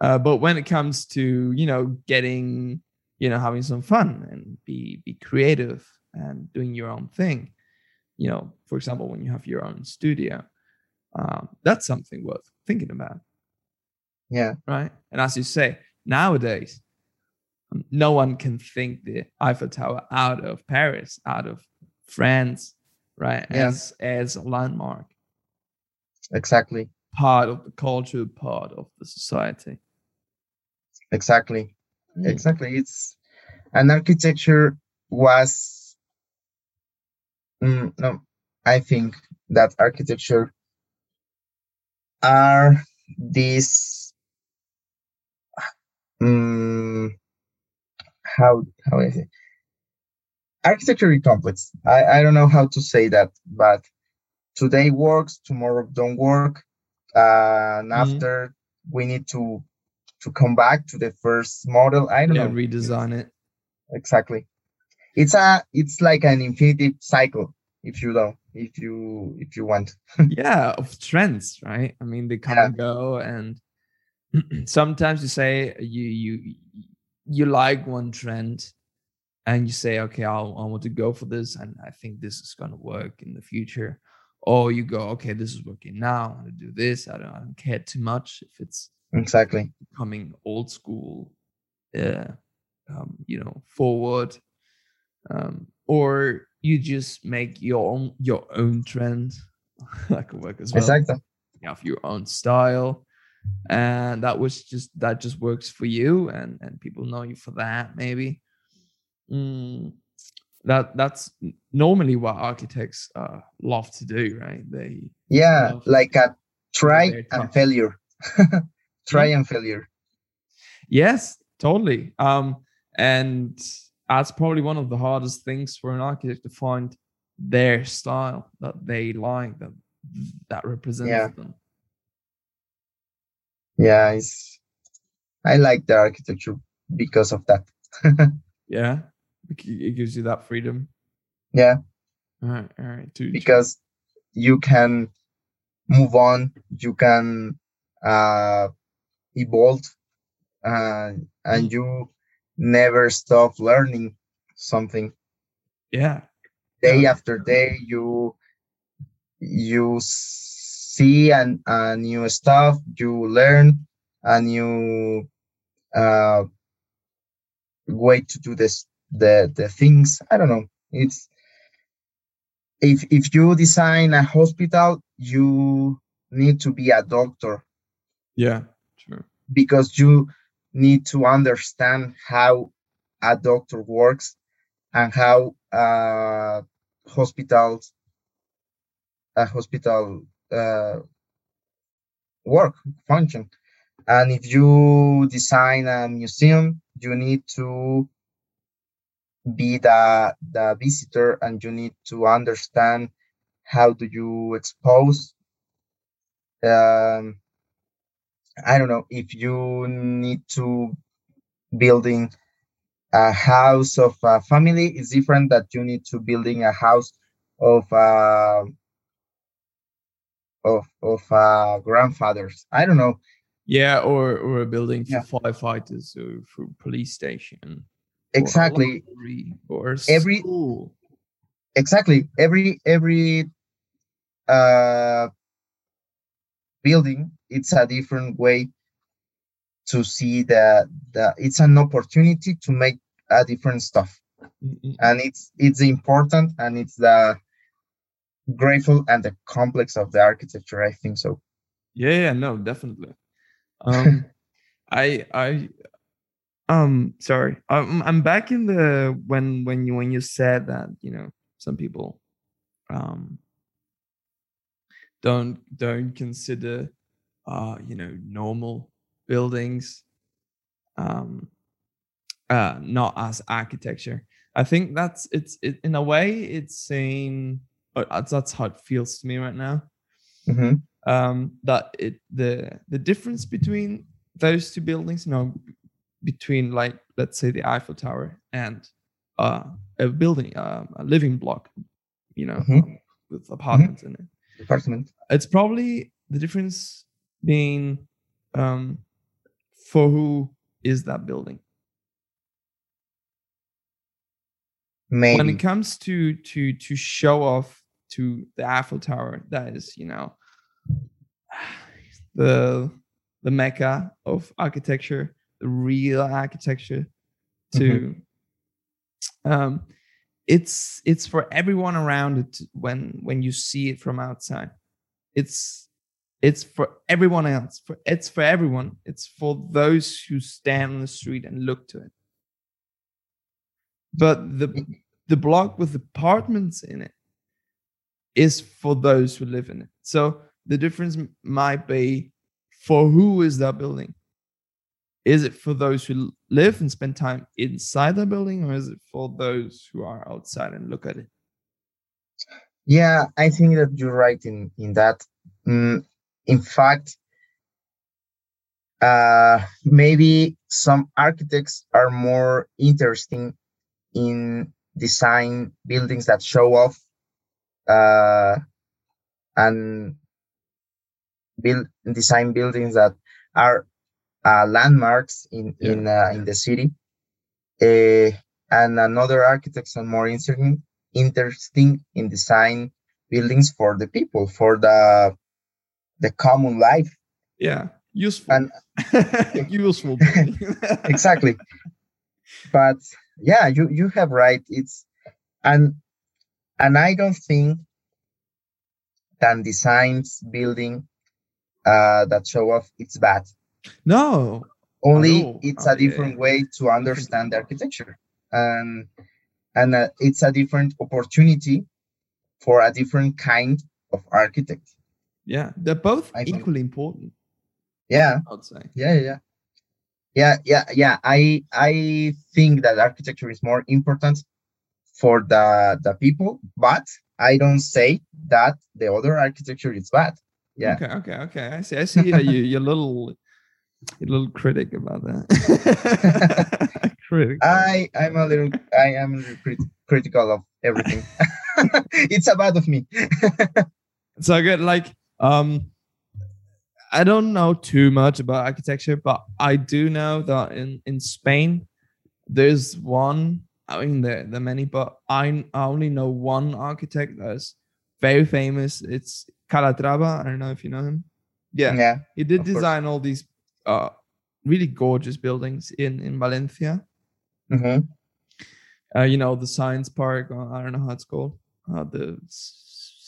Uh, but when it comes to you know getting you know having some fun and be be creative and doing your own thing you know for example when you have your own studio um, that's something worth thinking about. Yeah. Right? And as you say nowadays um, no one can think the eiffel tower out of paris out of france right Yeah. as as a landmark. Exactly. Part of the culture part of the society. Exactly. Mm. exactly. It's an architecture was mm, no i think that architecture are these mm, how how is it architecture is complex i i don't know how to say that but today works tomorrow don't work uh, and Mhm. after we need to to come back to the first model i don't know. yeah know redesign it exactly it's a it's like an infinity cycle if you don't if you if you want. Yeah of trends right? I mean they come Yeah. and go and sometimes you say you you you like one trend and you say okay I'll, i want to go for this and i think this is going to work in the future. Or you go okay this is working now i want to do this i don't, I don't care too much if it's exactly. becoming old school uh, um, you know forward um, or you just make your own your own trend that could work as well. Exactly. You have your own style and that was just that just works for you and and people know you for that maybe. Mm, that that's normally what architects uh love to do right? They yeah like a try and failure. Try and failure. Yes totally. Um and that's probably one of the hardest things for an architect to find their style that they like that that represents Yeah. them. Yeah it's i like the architecture because of that. Yeah? It gives you that freedom? Yeah. All right all right to because you can move on you can uh evolve uh, and you never stop learning something. Yeah. Day Yeah. after day you you see and a new stuff you learn a new uh way to do this the the things. I don't know. It's if if you design a hospital you need to be a doctor. Yeah. True. Because you need to understand how a doctor works and how uh, hospitals a hospital uh, work function. And if you design a museum you need to be the the visitor and you need to understand how do you expose um, i don't know if you need to building a house of a family is different that you need to building a house of uh, of of uh, grandfathers i don't know Yeah, or or a building for Yeah. firefighters or for police station. exactly library or Every- school. exactly every every uh building it's a different way to see that, the it's an opportunity to make a different stuff Mm-mm. and it's it's important and it's the grateful and the complex of the architecture i think so Yeah, yeah, no, definitely. Um, I, I, um, sorry, I'm, I'm back in the when when you when you said that you know some people, um, don't don't consider, uh, you know, normal buildings, um, uh, not as architecture. I think that's it's it in a way it's saying uh, that's how it feels to me right now Mhm. um, that it the the difference between those two buildings, you know, between like let's say the Eiffel Tower and uh, a building, uh, a living block, you know, Mhm. um, with apartments in it. department It's probably the difference being um, for who is that building. maybe when it comes to to to show off to the Eiffel Tower, that is, you know, the the mecca of architecture, the real architecture. To um, it's it's for everyone around it when when you see it from outside. It's it's for everyone else. For it's for everyone. It's for those who stand on the street and look to it. But the the block with apartments in it is for those who live in it. So the difference might be for who is that building? Is it for those who live and spend time inside the building, or is it for those who are outside and look at it? Yeah, I think that you're right in in that. Mm, in fact, uh, maybe some architects are more interesting in design buildings that show off uh, and build design buildings that are uh, landmarks in Yeah, in uh, in the city. Uh, and another architects are more interesting interesting in design buildings for the people for the the common life. Yeah, useful. And- useful. exactly. But yeah you you have right. It's and and i don't think that designs building uh that show off it's bad. No, only all. it's a different way to understand the architecture. And and uh, it's a different opportunity for a different kind of architect yeah, they're both I think- equally important. yeah I'd say. yeah yeah yeah yeah yeah i i think that architecture is more important for the the people but i don't say that the other architecture is bad yeah Okay, okay, okay. I see. I see that you you're a little you're a little critic about that. critic. i i'm a little i am a little crit- critical of everything it's a bad of me so I get like um I don't know too much about architecture, but I do know that in in Spain there's one. I mean there there are many, but I, I only know one architect that's very famous. It's Calatrava. I don't know if you know him. Yeah, yeah he did of course. design all these uh really gorgeous buildings in in Valencia. Mhm. uh, you know, the science park. Or I don't know how it's called. Uh, the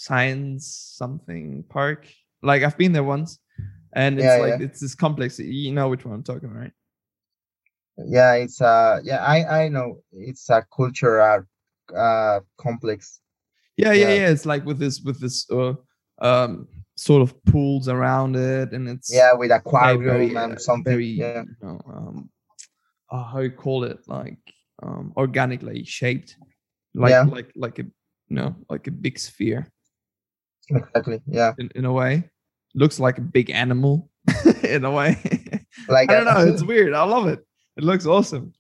science something park. Like I've been there once. and it's Yeah, like yeah. it's this complex. You know which one I'm talking, right? yeah it's uh yeah i i know it's a cultural uh complex Yeah, yeah, Yeah. yeah. It's like with this with this uh, um sort of pools around it, and it's yeah with aquarium very, and uh, something very yeah you know um uh, how you call it like um organically shaped like Yeah. like like a you know like a big sphere exactly yeah. In, in a way. Looks like a big animal in a way. Like i don't know it's weird i love it. It looks awesome.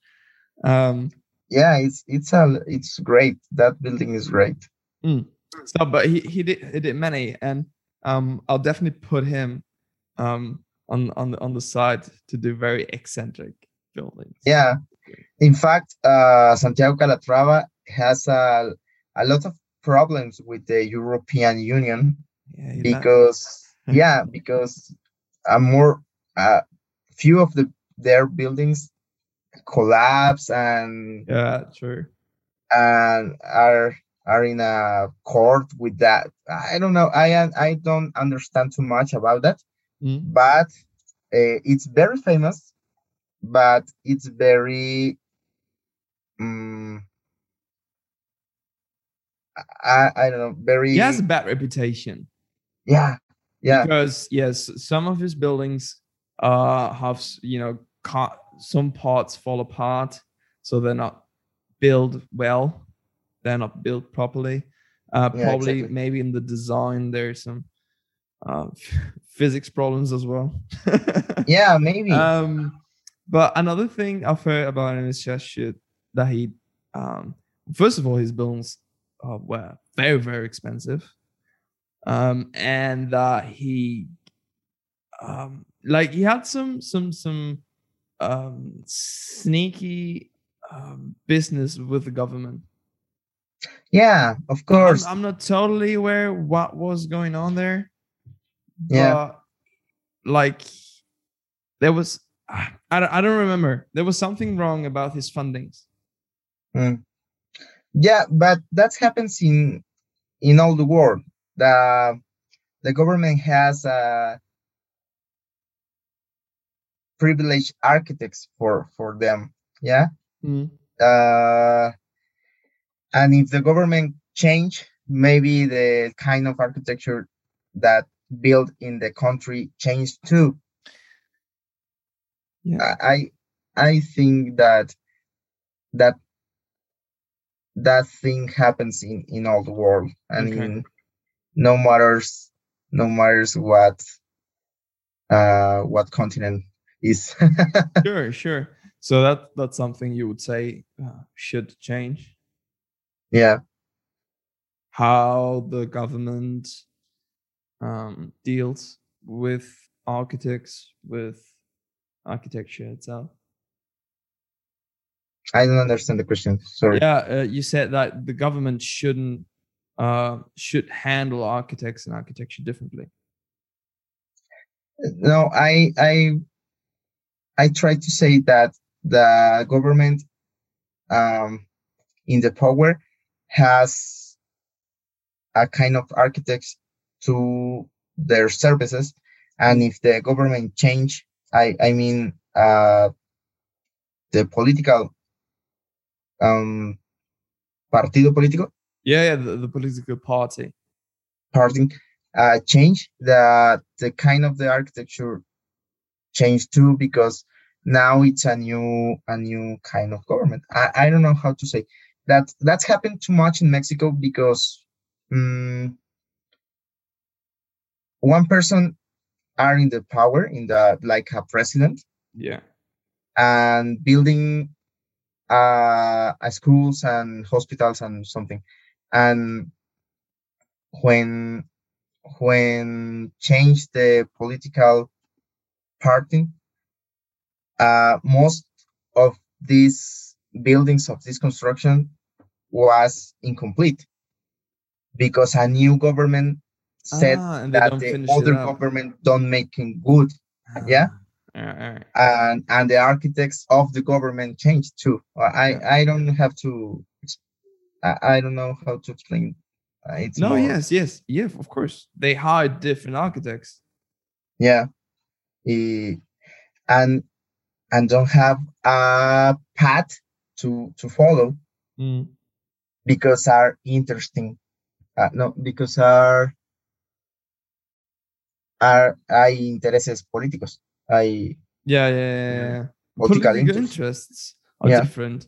Um yeah it's it's a it's great. That building is great. Mm. so but he he did he did many and um i'll definitely put him um on on the on the side to do very eccentric buildings. Yeah. In fact uh santiago calatrava has a a lot of problems with the european union yeah because yeah because a more uh few of the their buildings collapse and yeah true. and are are in a court with that. I don't know. I i don't understand too much about that Mm. but uh, it's very famous but it's very um, I, I don't know very he has a bad reputation. Yeah yeah. Because yes some of his buildings uh have you know ca- some parts fall apart so they're not built well they're not built properly. Uh Yeah, probably exactly. maybe in the design there's some uh physics problems as well. Yeah maybe. Um but another thing i've heard about him is just shit that he um first of all his buildings uh, were very very expensive. Um and that he um like he had some some some um sneaky um business with the government. Yeah of I'm, course. I'm not totally aware what was going on there Yeah. like there was I don't, I don't remember. There was something wrong about his fundings yeah but that happens in in all the world. The the government has uh privileged architects for for them yeah? Mm. uh and if the government change maybe the kind of architecture that built in the country changed too. Yeah. I I I think that that that thing happens in in all the world. I Okay. mean, no matters no matters what uh what continent is. sure sure so that that's something you would say uh, should change yeah, how the government um deals with architects with architecture itself I don't understand the question. Sorry. yeah uh, you said that the government shouldn't uh should handle architects and architecture differently No, I I I try to say that the government um in the power has a kind of architects to their services and if the government change I I mean uh the political um partido político? Yeah yeah the, the political party. Party uh, change the the kind of the architecture changed too because now it's a new a new kind of government. I, I don't know how to say. That that's happened too much in mexico because um, one person are in the power in the like a president. Yeah. And building uh, schools and hospitals and something. And when when change the political party, uh, most of these buildings of this construction was incomplete because a new government said Ah, that the other government don't make it good yeah. All right, all right. and and the architects of the government changed too. I. I don't have to. I, I don't know how to explain. Uh, it's no more- yes yes yeah of course they hired different architects yeah eh, and and don't have a path to to follow Mm. because are interesting uh, no because are are hay intereses políticos hay Yeah, yeah, yeah. yeah. political interests interests are Yeah. different,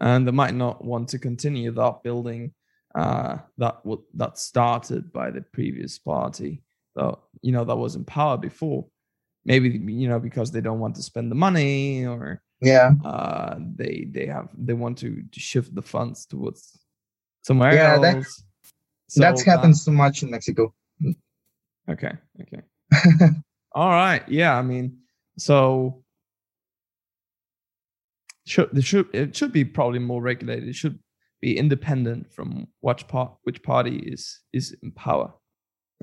and they might not want to continue that building uh, that w- that started by the previous party. That you know that was in power before. Maybe you know because they don't want to spend the money, or yeah uh, they they have they want to, to shift the funds towards somewhere Yeah, that- else. So that happens too much in mexico Okay. Okay. All right. Yeah. I mean, so should should it should be probably more regulated. It should be independent from which part which party is is in power.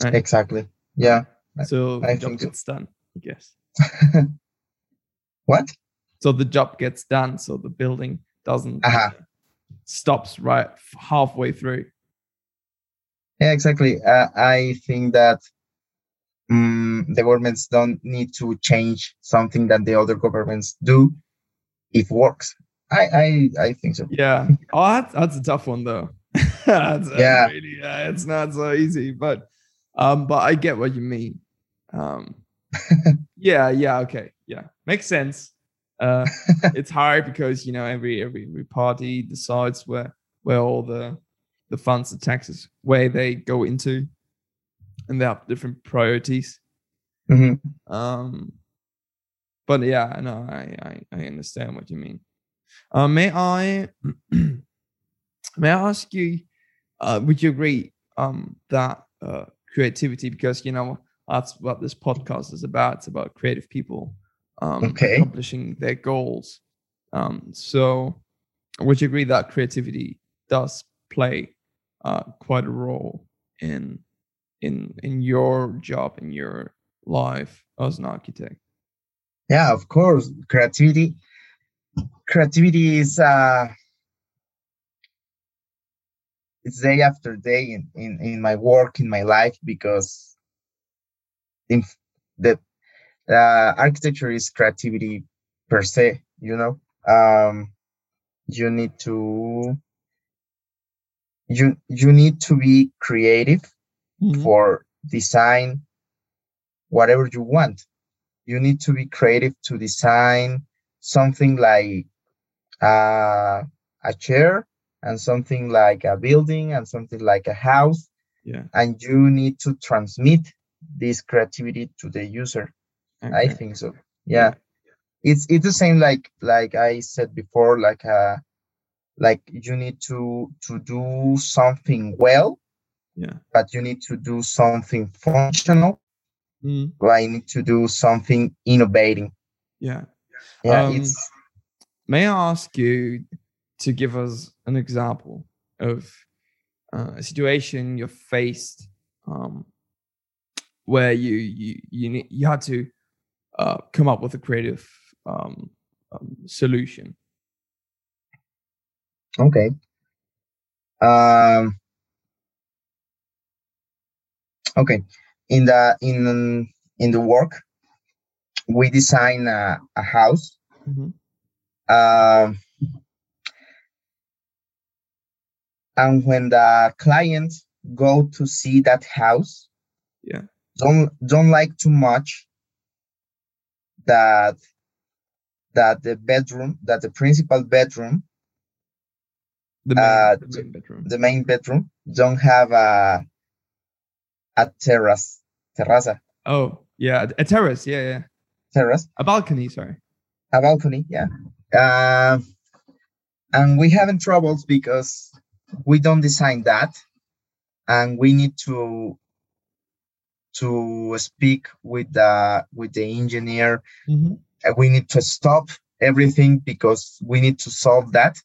Right. exactly yeah So I the job think so. gets done. I guess. what So the job gets done. So the building doesn't Uh-huh. stops right halfway through. yeah exactly uh, i think that um, the governments don't need to change something that the other governments do if works i i i think so Yeah. Oh, that's, that's a tough one though. Yeah. really, yeah, it's not so easy, but um, but I get what you mean. Um, yeah, yeah, okay, yeah, makes sense. Uh, it's hard because you know every every every party decides where where all the the funds, the taxes, where they go into, and they have different priorities. Mhm. Um, but yeah, no, I, I I understand what you mean. Uh, may I may I ask you? Uh, would you agree um, that uh, creativity, because you know that's what this podcast is about. It's about creative people um, Okay. accomplishing their goals. Um, so, would you agree that creativity does play uh, quite a role in in in your job in your life as an architect? yeah of course creativity creativity is uh it's day after day in, in in my work in my life because in the uh, architecture is creativity per se you know um you need to you you need to be creative Mhm. for design whatever you want. You need to be creative to design something like uh, a chair and something like a building and something like a house. Yeah. And you need to transmit this creativity to the user. I think so. Yeah. It's it's the same like like I said before, like uh like you need to to do something well Yeah. but you need to do something functional. Mm, I need to do something innovating. yeah. Yeah, Um, it's May I ask you to give us an example of uh, a situation you faced um, where you you you you had to uh, come up with a creative um, um, solution? okay. Um, okay. In the in in the work, we design a, a house. Mhm. Um, and when the client go to see that house, Yeah. don't don't like too much that that the bedroom that the principal bedroom The main, Uh, the main bedroom. the main bedroom don't have a a terrace terraza oh, yeah, a terrace. Yeah, yeah, terrace a balcony. Sorry. a balcony yeah um and we having troubles because we don't design that and we need to to speak with the with the engineer Mhm. uh, we need to stop everything because we need to solve that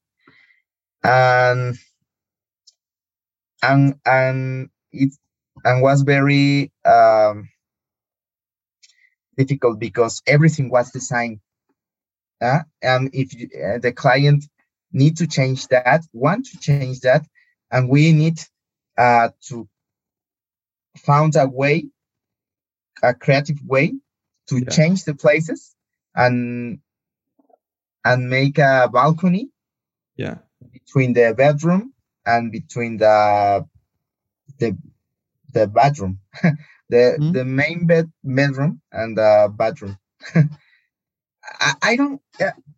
and and and it and was very um difficult because everything was designed uh, and if you, uh, the client need to change that want to change that and we need uh to found a way a creative way to Yeah. change the places and and make a balcony Yeah. between the bedroom and between the the the bathroom the Mhm. the main bed bedroom and the bathroom I, I don't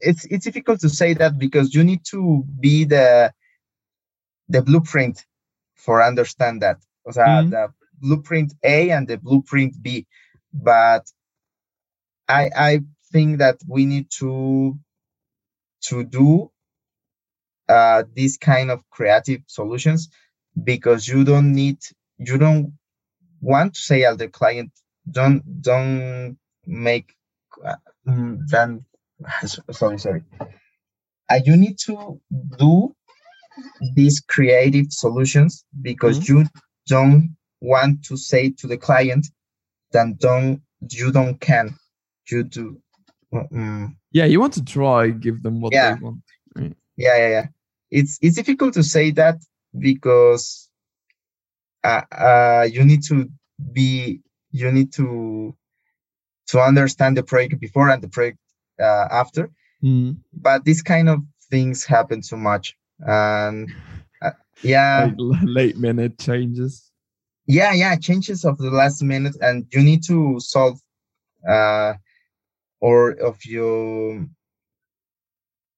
it's it's difficult to say that because you need to be the the blueprint for understand that o sea, Mhm. the blueprint a and the blueprint b but i i think that we need to to do uh these kind of creative solutions because you don't need you don't want to say to the client don't don't make uh, mm, then sorry sorry uh, you need to do these creative solutions because you don't want to say to the client that don't you don't can you do mm, Yeah, you want to try give them what Yeah. they want. yeah yeah yeah it's it's difficult to say that because uh, uh you need to be you need to to understand the project before and the project uh, after Mm. but these kind of things happen too much and uh, yeah Like l- late minute changes. yeah yeah changes of the last minute and you need to solve uh or of your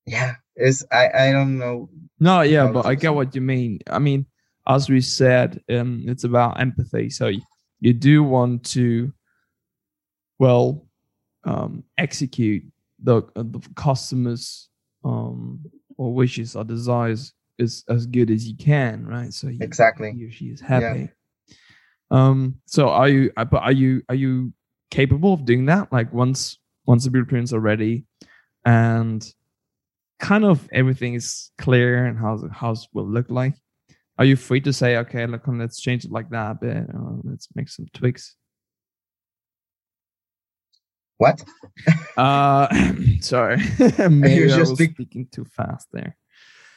yeah is i i don't know No, yeah, but I get what you mean. I mean, as we said, um, it's about empathy. So you do want to, well, um, execute the uh, the customer's um or wishes or desires is as good as you can, right? So he, exactly he or she is happy. Um. So are you? uh, But are you? Are you capable of doing that? Like once once the blueprints are ready, and kind of everything is clear and how the house will look like. Are you free to say, okay, look, let's change it like that a bit, or let's make some tweaks? what Uh, sorry, maybe You're I was speak- speaking too fast there.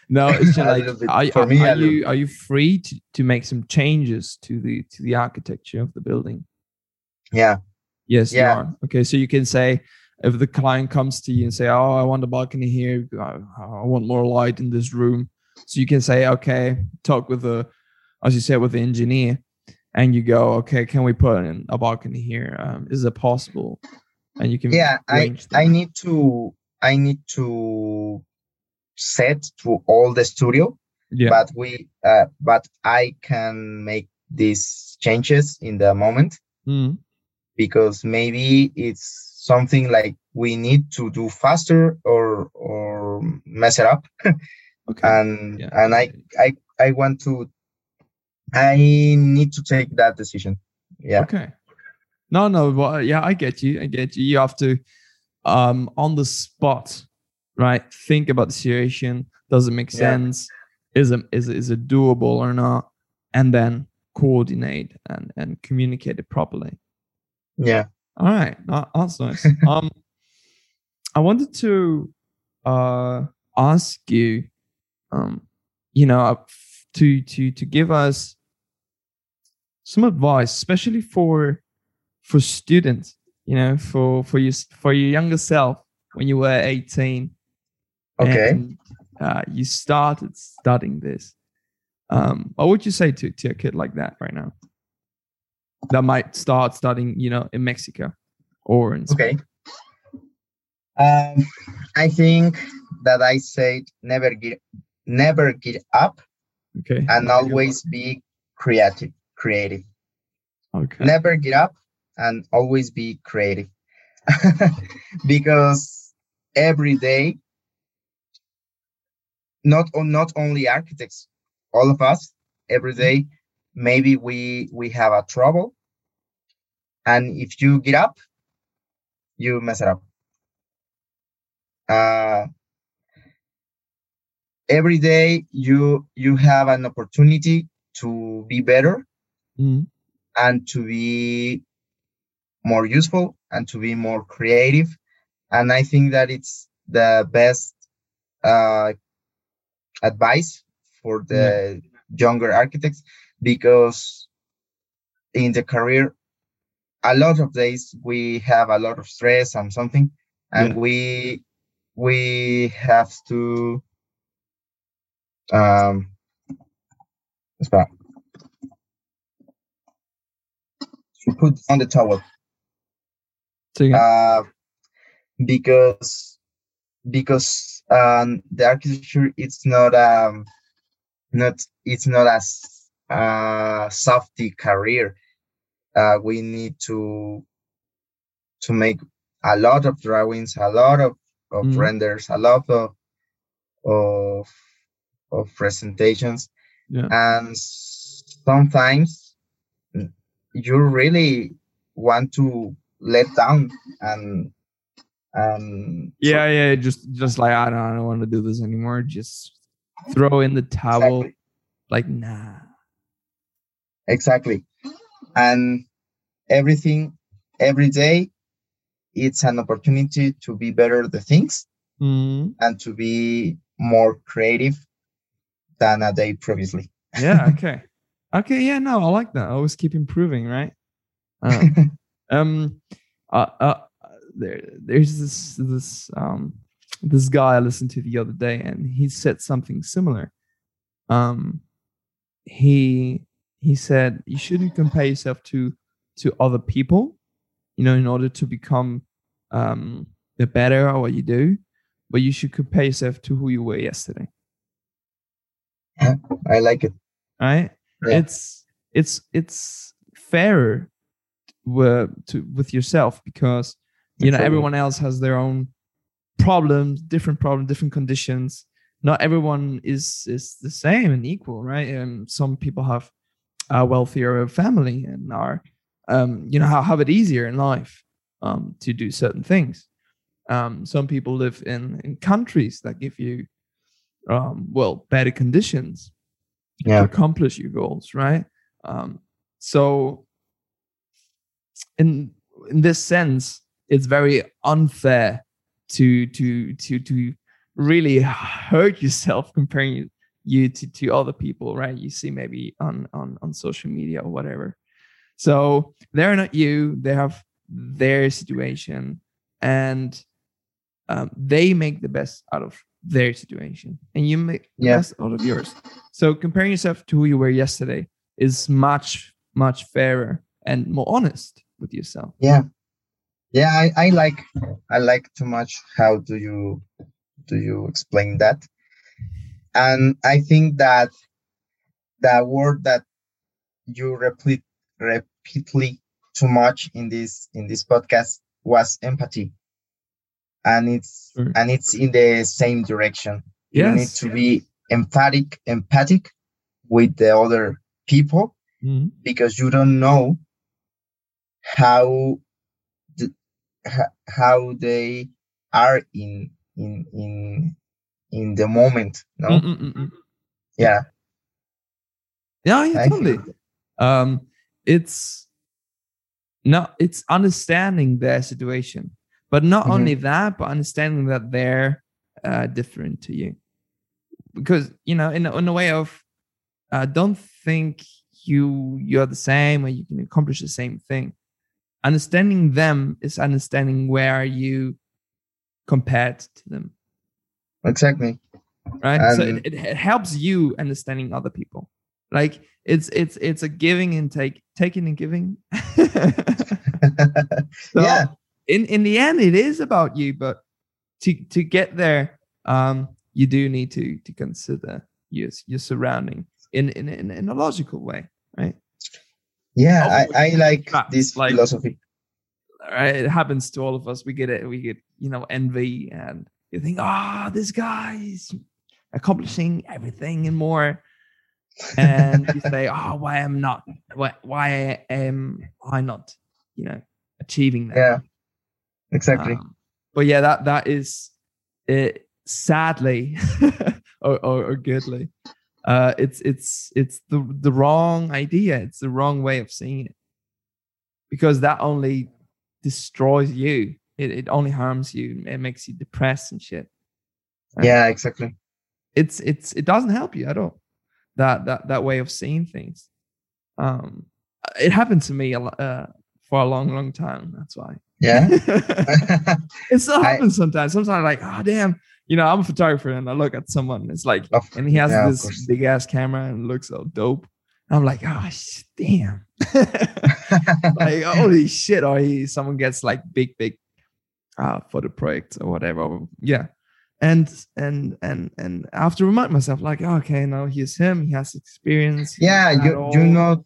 No, it's just like are, For are, me, are you are you free to, to make some changes to the to the architecture of the building? yeah Yes, you are. Okay, so you can say if the client comes to you and say, "Oh, I want a balcony here. I, I want more light in this room," so you can say, "Okay, talk with the, as you said, with the engineer, and you go, okay, can we put in a balcony here? Um, is it possible?" And you can yeah i arrange i need to i need to set to all the studio yeah, but we uh, but i can make these changes in the moment Mm, because maybe it's something like we need to do faster or or mess it up okay. and yeah, and i i i want to i need to take that decision yeah Okay. No, no, uh, yeah, I get you. I get you. You have to, um, on the spot, right? Think about the situation. Does it make Yeah. sense? Is it is it, is it doable or not? And then coordinate and and communicate it properly. yeah All right, no, that's nice. um, I wanted to uh ask you, um, you know, to to to give us some advice, especially for for students. You know, for for you for your younger self when you were eighteen. okay And, uh, you started studying this. Um, what would you say to to a kid like that right now? That might start studying, you know, in Mexico or in Spain. okay um i think that i said never give never give up Okay. and always be creative creative. Okay. never get up and always be creative because every day not on not only architects all of us every day maybe we we have a trouble and if you get up you mess it up uh every day you you have an opportunity to be better Mhm. and to be more useful and to be more creative and i think that it's the best uh, advice for the younger architects because in the career a lot of days we have a lot of stress and something and Yeah. we we have to um espera. to put on the towel uh, because because um, the architecture it's not um not it's not as uh softy career uh we need to to make a lot of drawings a lot of, of Mhm. renders a lot of of of presentations Yeah. and sometimes mm, you really want to let down and and so- yeah, yeah. Just, just like I don't, I don't want to do this anymore. Just throw in the towel. exactly, Like, nah. exactly and everything every day it's an opportunity to be better at the things Mhm. and to be more creative than a day previously Yeah. Okay. okay. Yeah. No, I like that. I always keep improving, right? Uh, um uh, uh there there's this this um this guy i listened to the other day and he said something similar um he he said you shouldn't compare yourself to to other people you know in order to become um the better at what you do but you should compare yourself to who you were yesterday i like it. Right? Yeah. it's it's it's fairer to with yourself because you know everyone else has their own problems different problems different conditions. Not everyone is is the same and equal right? And some people have a wealthier family and are um you know have, have it easier in life um to do certain things. Um some people live in in countries that give you um well better conditions to accomplish your goals right? Um so in in this sense it's very unfair to to to to really hurt yourself comparing you, you to to other people right? You see maybe on on on social media or whatever. So they're not you they have their situation and um, they make the best out of their situation. And you make the Yeah. best out of yours. So comparing yourself to who you were yesterday is much much fairer and more honest with yourself. Yeah. Yeah I, I like i like too much how do you do you explain that? And i think that the word that you repeat repeatedly too much in this in this podcast was empathy and it's Sure. and it's in the same direction. You need to be emphatic empathic with the other people Mhm. because you don't know how the, how they are in in in in the moment no? Mm, mm, mm, mm. yeah yeah yeah totally. Um it's no it's understanding their situation but not Mhm. only that but understanding that they're uh, different to you. Because you know in a, in a way of uh, don't think you you're the same or you can accomplish the same thing. Understanding them is understanding where are you compared to them. Exactly. Right? So it, it, it helps you understanding other people. Like it's it's it's a giving and take taking and giving. So yeah in in the end it is about you but to to get there um you do need to to consider your your surrounding in in in, in a logical way right? Yeah Oh, i i like that's this like- philosophy. right it happens to all of us. We get it we get you know envy and you think ah this guy is accomplishing everything and more. And you say oh why am not why why am i not you know achieving that? Yeah exactly Um, but yeah, that that is it. Sadly, or, or or goodly, uh, it's it's it's the the wrong idea. It's the wrong way of seeing it, because that only destroys you. It it only harms you. It makes you depressed and shit. right? yeah exactly It's it's it doesn't help you at all. That that that way of seeing things. Um, it happened to me a. Uh, for a long, long time. That's why. Yeah. it still I- happens sometimes. Sometimes like, oh damn, you know, I'm a photographer and I look at someone, it's like, Of- and he has yeah, this big ass camera and looks so dope. I'm like, oh damn. like holy shit, or he someone gets like big, big ah, uh for the project or whatever. Yeah. And and and and I have to remind myself, like, okay, now he's him, he has experience. he yeah, you all- you not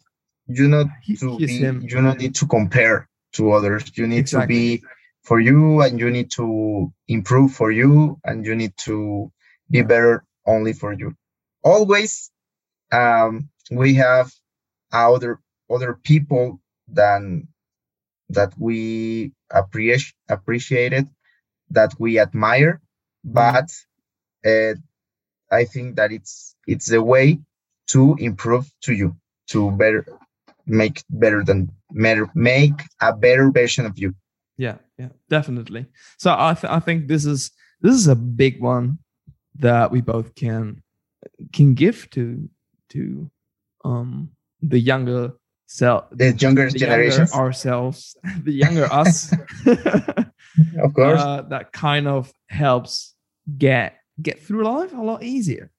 you not he- to be him. you don't need to compare to others. You need Exactly. to be for you and you need to improve for you and you need to be better only for you. Always um we have other other people than that we appreciate appreciated that we admire but uh, i think that it's it's a way to improve to you to better make better than better make a better version of you. Yeah yeah definitely. So i th- i think this is this is a big one that we both can can give to to um the younger self the younger the generations? younger ourselves the younger us. Of course. Uh, that kind of helps get get through life a lot easier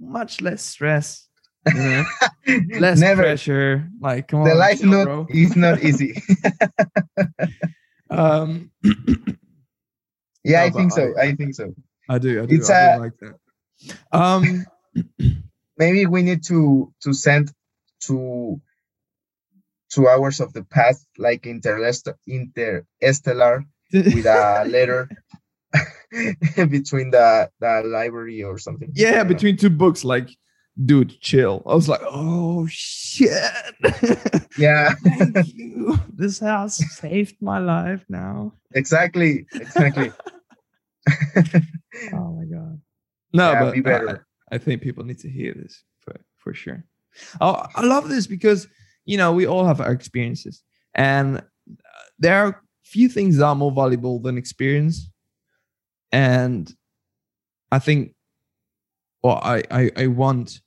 much less stress know less never. pressure. Like come the on life chill, not bro. is not easy. Um yeah No, i think so. I- i think so. I do i do, It's I do like that. Um maybe we need to to send to two hours of the past like interstellar interstellar with a letter between the the library or something. Yeah between two books like dude chill. I was like oh shit. Yeah. Thank you. This has saved my life now. Exactly exactly. Oh my god. No Yeah, but be I- better. I, think people need to hear this for for sure. Oh i love this because you know we all have our experiences and uh, there are few things that are more valuable than experience. And i think well i i, I want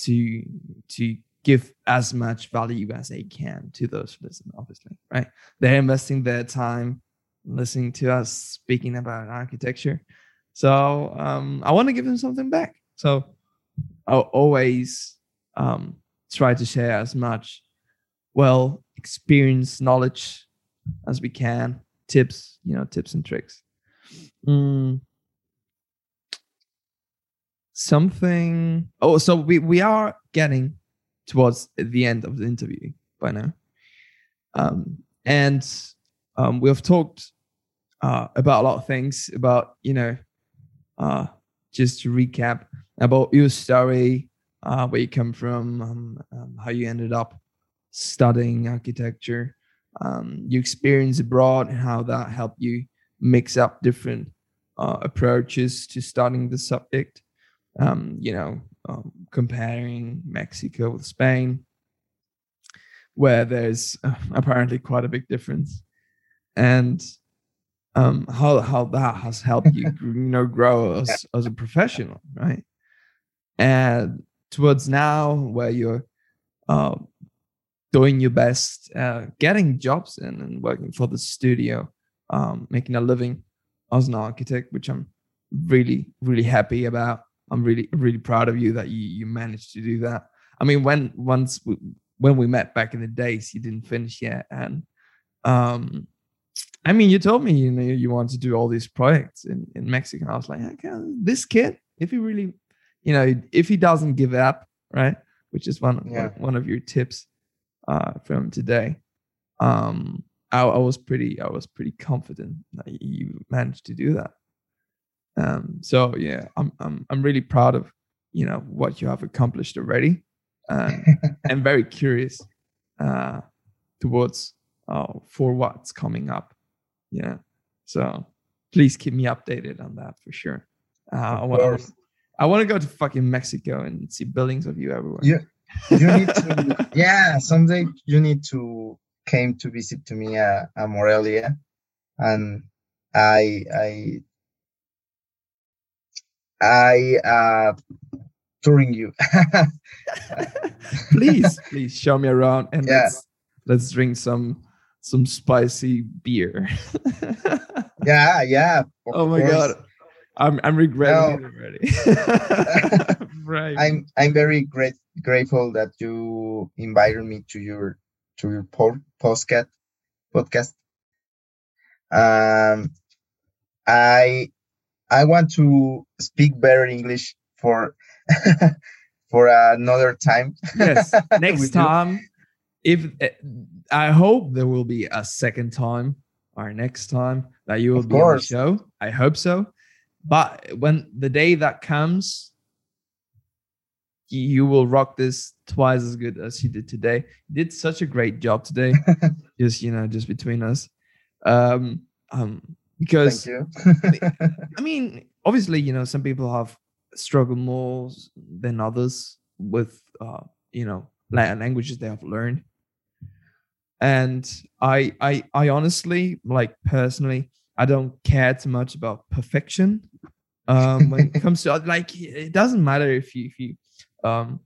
to to give as much value as I can to those who listen, obviously, right? They're investing their time listening to us speaking about architecture. So um, I want to give them something back. So I'll always um, try to share as much, well, experience, knowledge as we can, tips, you know, tips and tricks. Mm. Something. Oh, so we, we are getting towards the end of the interview by now. Um, and um, we have talked uh, about a lot of things about, you know, uh, just to recap about your story, uh, where you come from, um, um, how you ended up studying architecture, um, your experience abroad, and how that helped you mix up different uh, approaches to studying the subject. Um, you know, um, comparing Mexico with Spain, where there's uh, apparently quite a big difference, and um, how how that has helped you, you know, grow as as a professional, right? And towards now, where you're uh, doing your best, uh, getting jobs in and working for the studio, um, making a living as an architect, which I'm really really happy about. I'm really really proud of you that you you managed to do that. I mean, when once we, when we met back in the days, you didn't finish yet, and um, I mean, you told me you know you want to do all these projects in in Mexico. I was like, okay, this kid, if he really, you know, if he doesn't give up, right, which is one Yeah. one, one of your tips uh, from today. Um, I, I was pretty I was pretty confident that you managed to do that. Um, so yeah, I'm I'm I'm really proud of you know what you have accomplished already, and and very curious uh, towards uh, for what's coming up. Yeah, so please keep me updated on that for sure. Uh, I want course. I want to go to fucking Mexico and see buildings of you everywhere. Yeah. you need to yeah someday you need to came to visit to me uh, at morelia and i i i uh touring you please, please show me around and Yeah. let's let's drink some some spicy beer. yeah, yeah. Oh my course. god. I'm I'm regretting No. it already. right. I'm I'm very great grateful that you invited me to your to your po- podcast podcast. Um, I I want to speak better English for for another time. yes. Next with you. time, if eh, I hope there will be a second time or next time that you will Of be on the course. show. I hope so. But when the day that comes, you will rock this twice as good as you did today. You did such a great job today. just you know, just between us. Um, um, because. I mean, obviously, you know, some people have struggled more than others with, uh, you know, la- languages they have learned. And I, I, I honestly, like personally, I don't care too much about perfection. Um, when it comes to like, it doesn't matter if you, if you, um,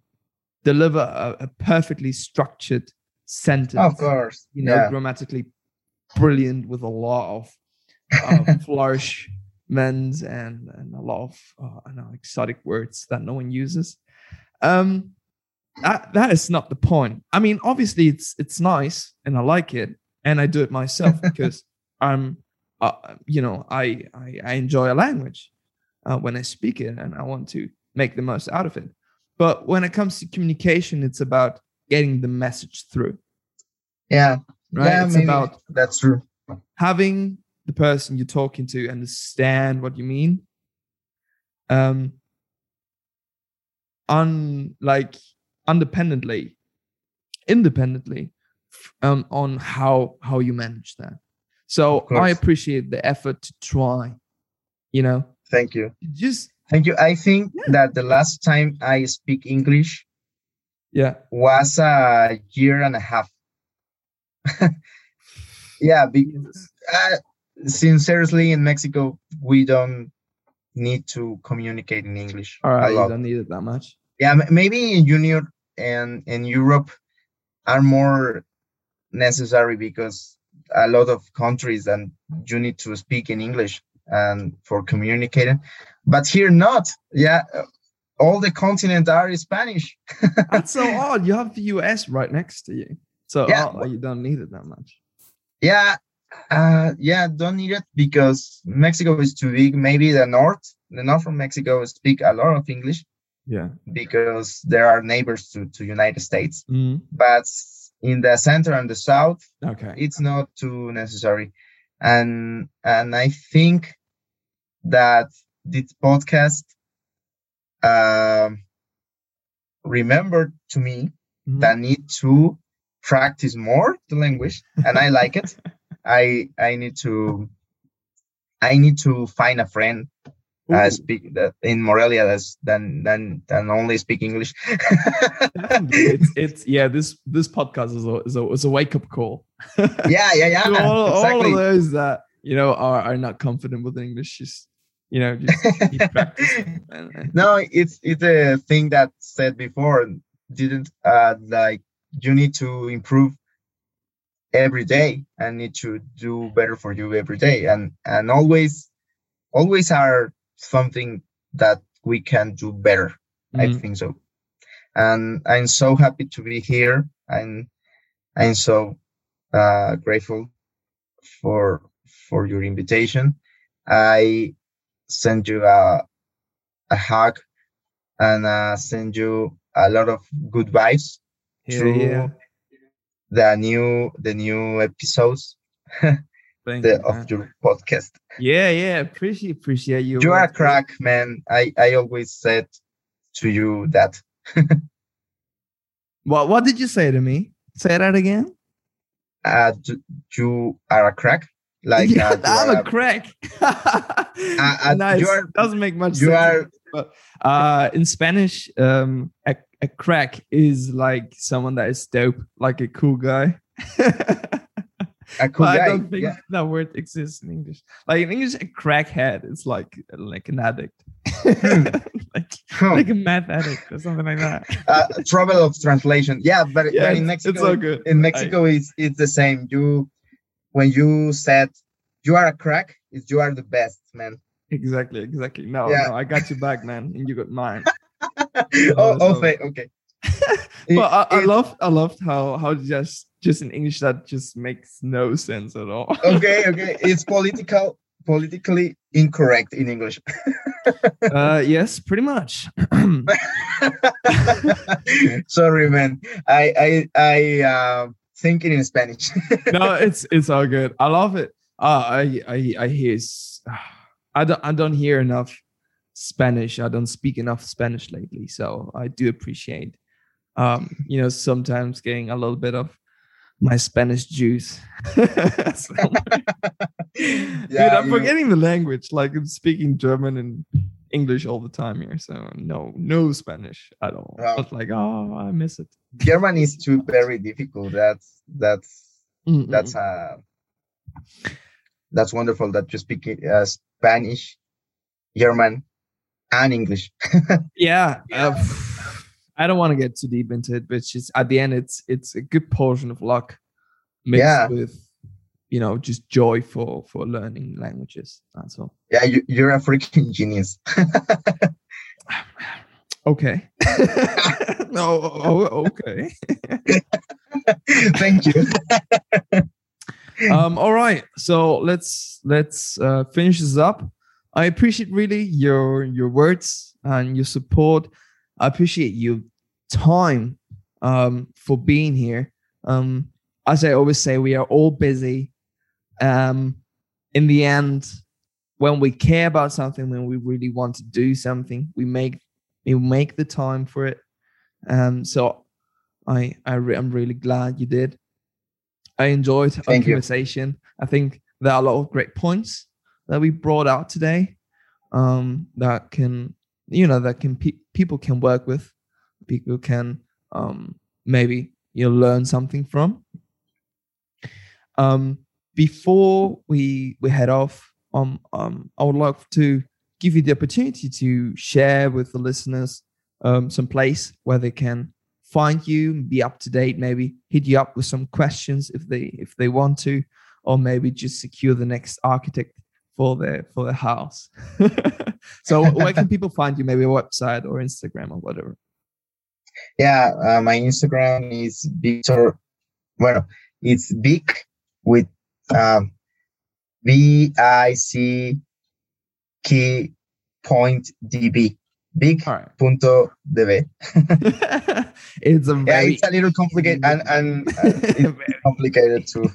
deliver a, a perfectly structured sentence of course. you know, yeah. grammatically brilliant with a lot of uh, flourishments and, and a lot of uh, I know exotic words that no one uses. Um, that that is not the point. I mean, obviously it's it's nice and I like it, and I do it myself because I'm, uh, you know, I, I I enjoy a language uh, when I speak it, and I want to make the most out of it. But when it comes to communication, it's about getting the message through yeah. right? Yeah, it's about that's true. having the person you're talking to understand what you mean. Um, un like independently, independently, um, on how how you manage that. So I appreciate the effort to try. You know, Thank you. just Thank you. I think Yeah. that the last time I speak English yeah, was a year and a half. yeah, be, uh, sincerely, in Mexico, we don't need to communicate in English. all right. You don't need it that much. Yeah, maybe in junior and in Europe are more necessary because a lot of countries and you need to speak in English and for communicating. But here not. Yeah, uh, all the continent are Spanish. That's so odd. You have the US right next to you, so Yeah. oh, you don't need it that much. Yeah, uh, yeah, don't need it because Mexico is too big. Maybe the north, the north from Mexico speak a lot of English Yeah. because there are neighbors to to United States. Mm, But in the center and the south, okay. it's not too necessary and and i think that this podcast um remembered to me Mhm. that I need to practice more the language and i like it i i need to i need to find a friend uh, speak that in morelia that's than than than only speak english. It's it's yeah this this podcast is a is a, is a wake up call. Yeah yeah yeah to all, all of those that you know are, are not confident with english just you know just keep practicing. And, and- no it's it's a thing that said before didn't uh like you need to improve every day. And need to do better for you every day. And and always always are something that we can do better i Mhm. think so. And i'm so happy to be here. And i'm so uh grateful for for your invitation. I send you a a hug and uh, send you a lot of good vibes Hell through yeah. The new the new episodes the, of your podcast. yeah yeah appreciate appreciate you You are a crack, man. I I always said to you that what what did you say to me say that again uh, you are a crack. Like yeah, uh, i'm a crack uh, nice you are- doesn't make much you sense are but uh in spanish um a, a crack is like someone that is dope like a cool guy a cool guy. i don't think yeah. that word exists in english like in english a crackhead is like like an addict Hmm. like Huh. like a meth addict or something like that uh, trouble of translation. Yeah, but, yeah but in Mexico, it's all good in Mexico, it's it's the same. You when you said you are a crack, is you are the best, man. Exactly, exactly. No, Yeah. no, I got you back, man, and you got mine. oh, so- okay, okay. But I, I loved, I loved how how just just in English that just makes no sense at all. okay, okay. It's political, politically incorrect in English. uh, yes, pretty much. Sorry, man. I I I uh, thinking in Spanish. no, it's it's all good. I love it. Uh, I I I hear. I don't I don't hear enough Spanish. I don't speak enough Spanish lately, so I do appreciate. Um, you know, sometimes getting a little bit of my Spanish juice. So- Dude, Yeah, I'm you- forgetting the language. Like I'm speaking German and English all the time here, so no, no Spanish at all. Wow. But like, oh, I miss it. German is too very difficult. That's that's Mm, mm, that's uh that's wonderful that you speak uh, Spanish, German, and English. yeah uh, i don't want to get too deep into it but it's just at the end it's it's a good portion of luck mixed Yeah. with you know just joy for for learning languages. That's all. Yeah, you, you're a freaking genius. okay. No oh, okay. Thank you. um all right. So let's let's uh finish this up. I appreciate really your your words and your support. I appreciate your time um for being here. Um as i always say we are all busy um in the end when we care about something when we really want to do something we make we make the time for it. Um so i, I re- i'm really glad you did. I enjoyed our Thank you. conversation. I think there are a lot of great points that we brought out today um that can you know that can pe- people can work with. People can um maybe you know learn something from. Um before we we head off um um i would like to give you the opportunity to share with the listeners um some place where they can find you be up to date maybe hit you up with some questions if they if they want to or maybe just secure the next architect for their for their house so where can people find you maybe a website or instagram or whatever Yeah, uh, my Instagram is Victor. Well, it's Vick with um, V I C key point DB. Vick right punto DB. it's a Yeah, it's a little complicated and, and uh, it's complicated too.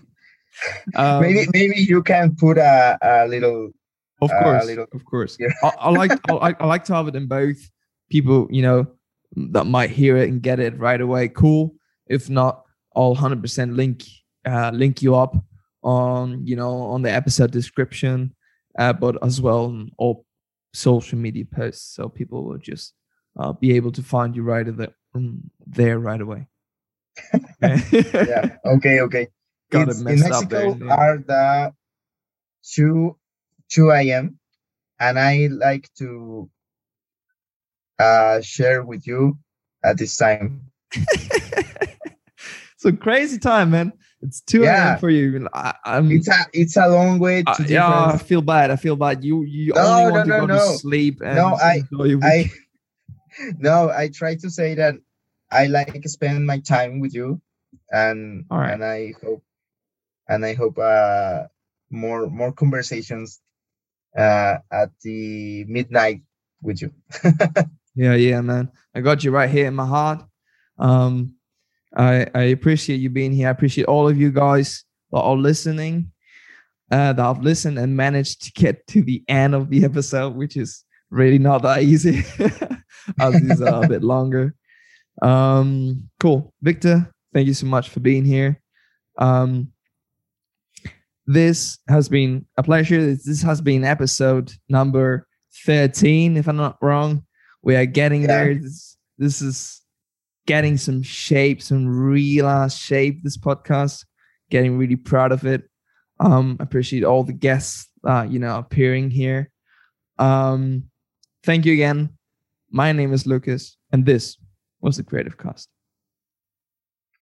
um, maybe maybe you can put a, a little Of uh, course, little- of course. Yeah. I, I like I, like- I like to have it in both. People, you know, that might hear it and get it right away. Cool. If not, I'll hundred percent link uh, link you up on you know on the episode description, uh, but as well on all social media posts, so people will just uh, be able to find you right there, there right away. yeah. Okay, okay. Got It's- it in there. Mexico the end. are the two two a.m. and I like to uh share with you at this time. it's a crazy time, man. It's two Yeah. a.m. for you. I, I'm It's a it's a long way to Uh, yeah, I feel bad. I feel bad. You you No, only no, want to no, go no. to sleep and No, I- I no, I try to say that I like spend my time with you, and right. and I hope and I hope uh more more conversations uh at the midnight with you. Yeah, yeah, man. I got you right here in my heart. Um, I I appreciate you being here. I appreciate all of you guys that are listening, uh, that have listened and managed to get to the end of the episode, which is really not that easy. as these are a bit longer. Um, cool, Victor. Thank you so much for being here. Um, this has been a pleasure. This has been episode number 13, if I'm not wrong. We are getting Yeah. there. This, this is getting some shape, some real ass shape, this podcast. Getting really proud of it. Um, appreciate all the guests uh, you know, appearing here. Um, thank you again. My name is Lucas, and this was the Creative Cast.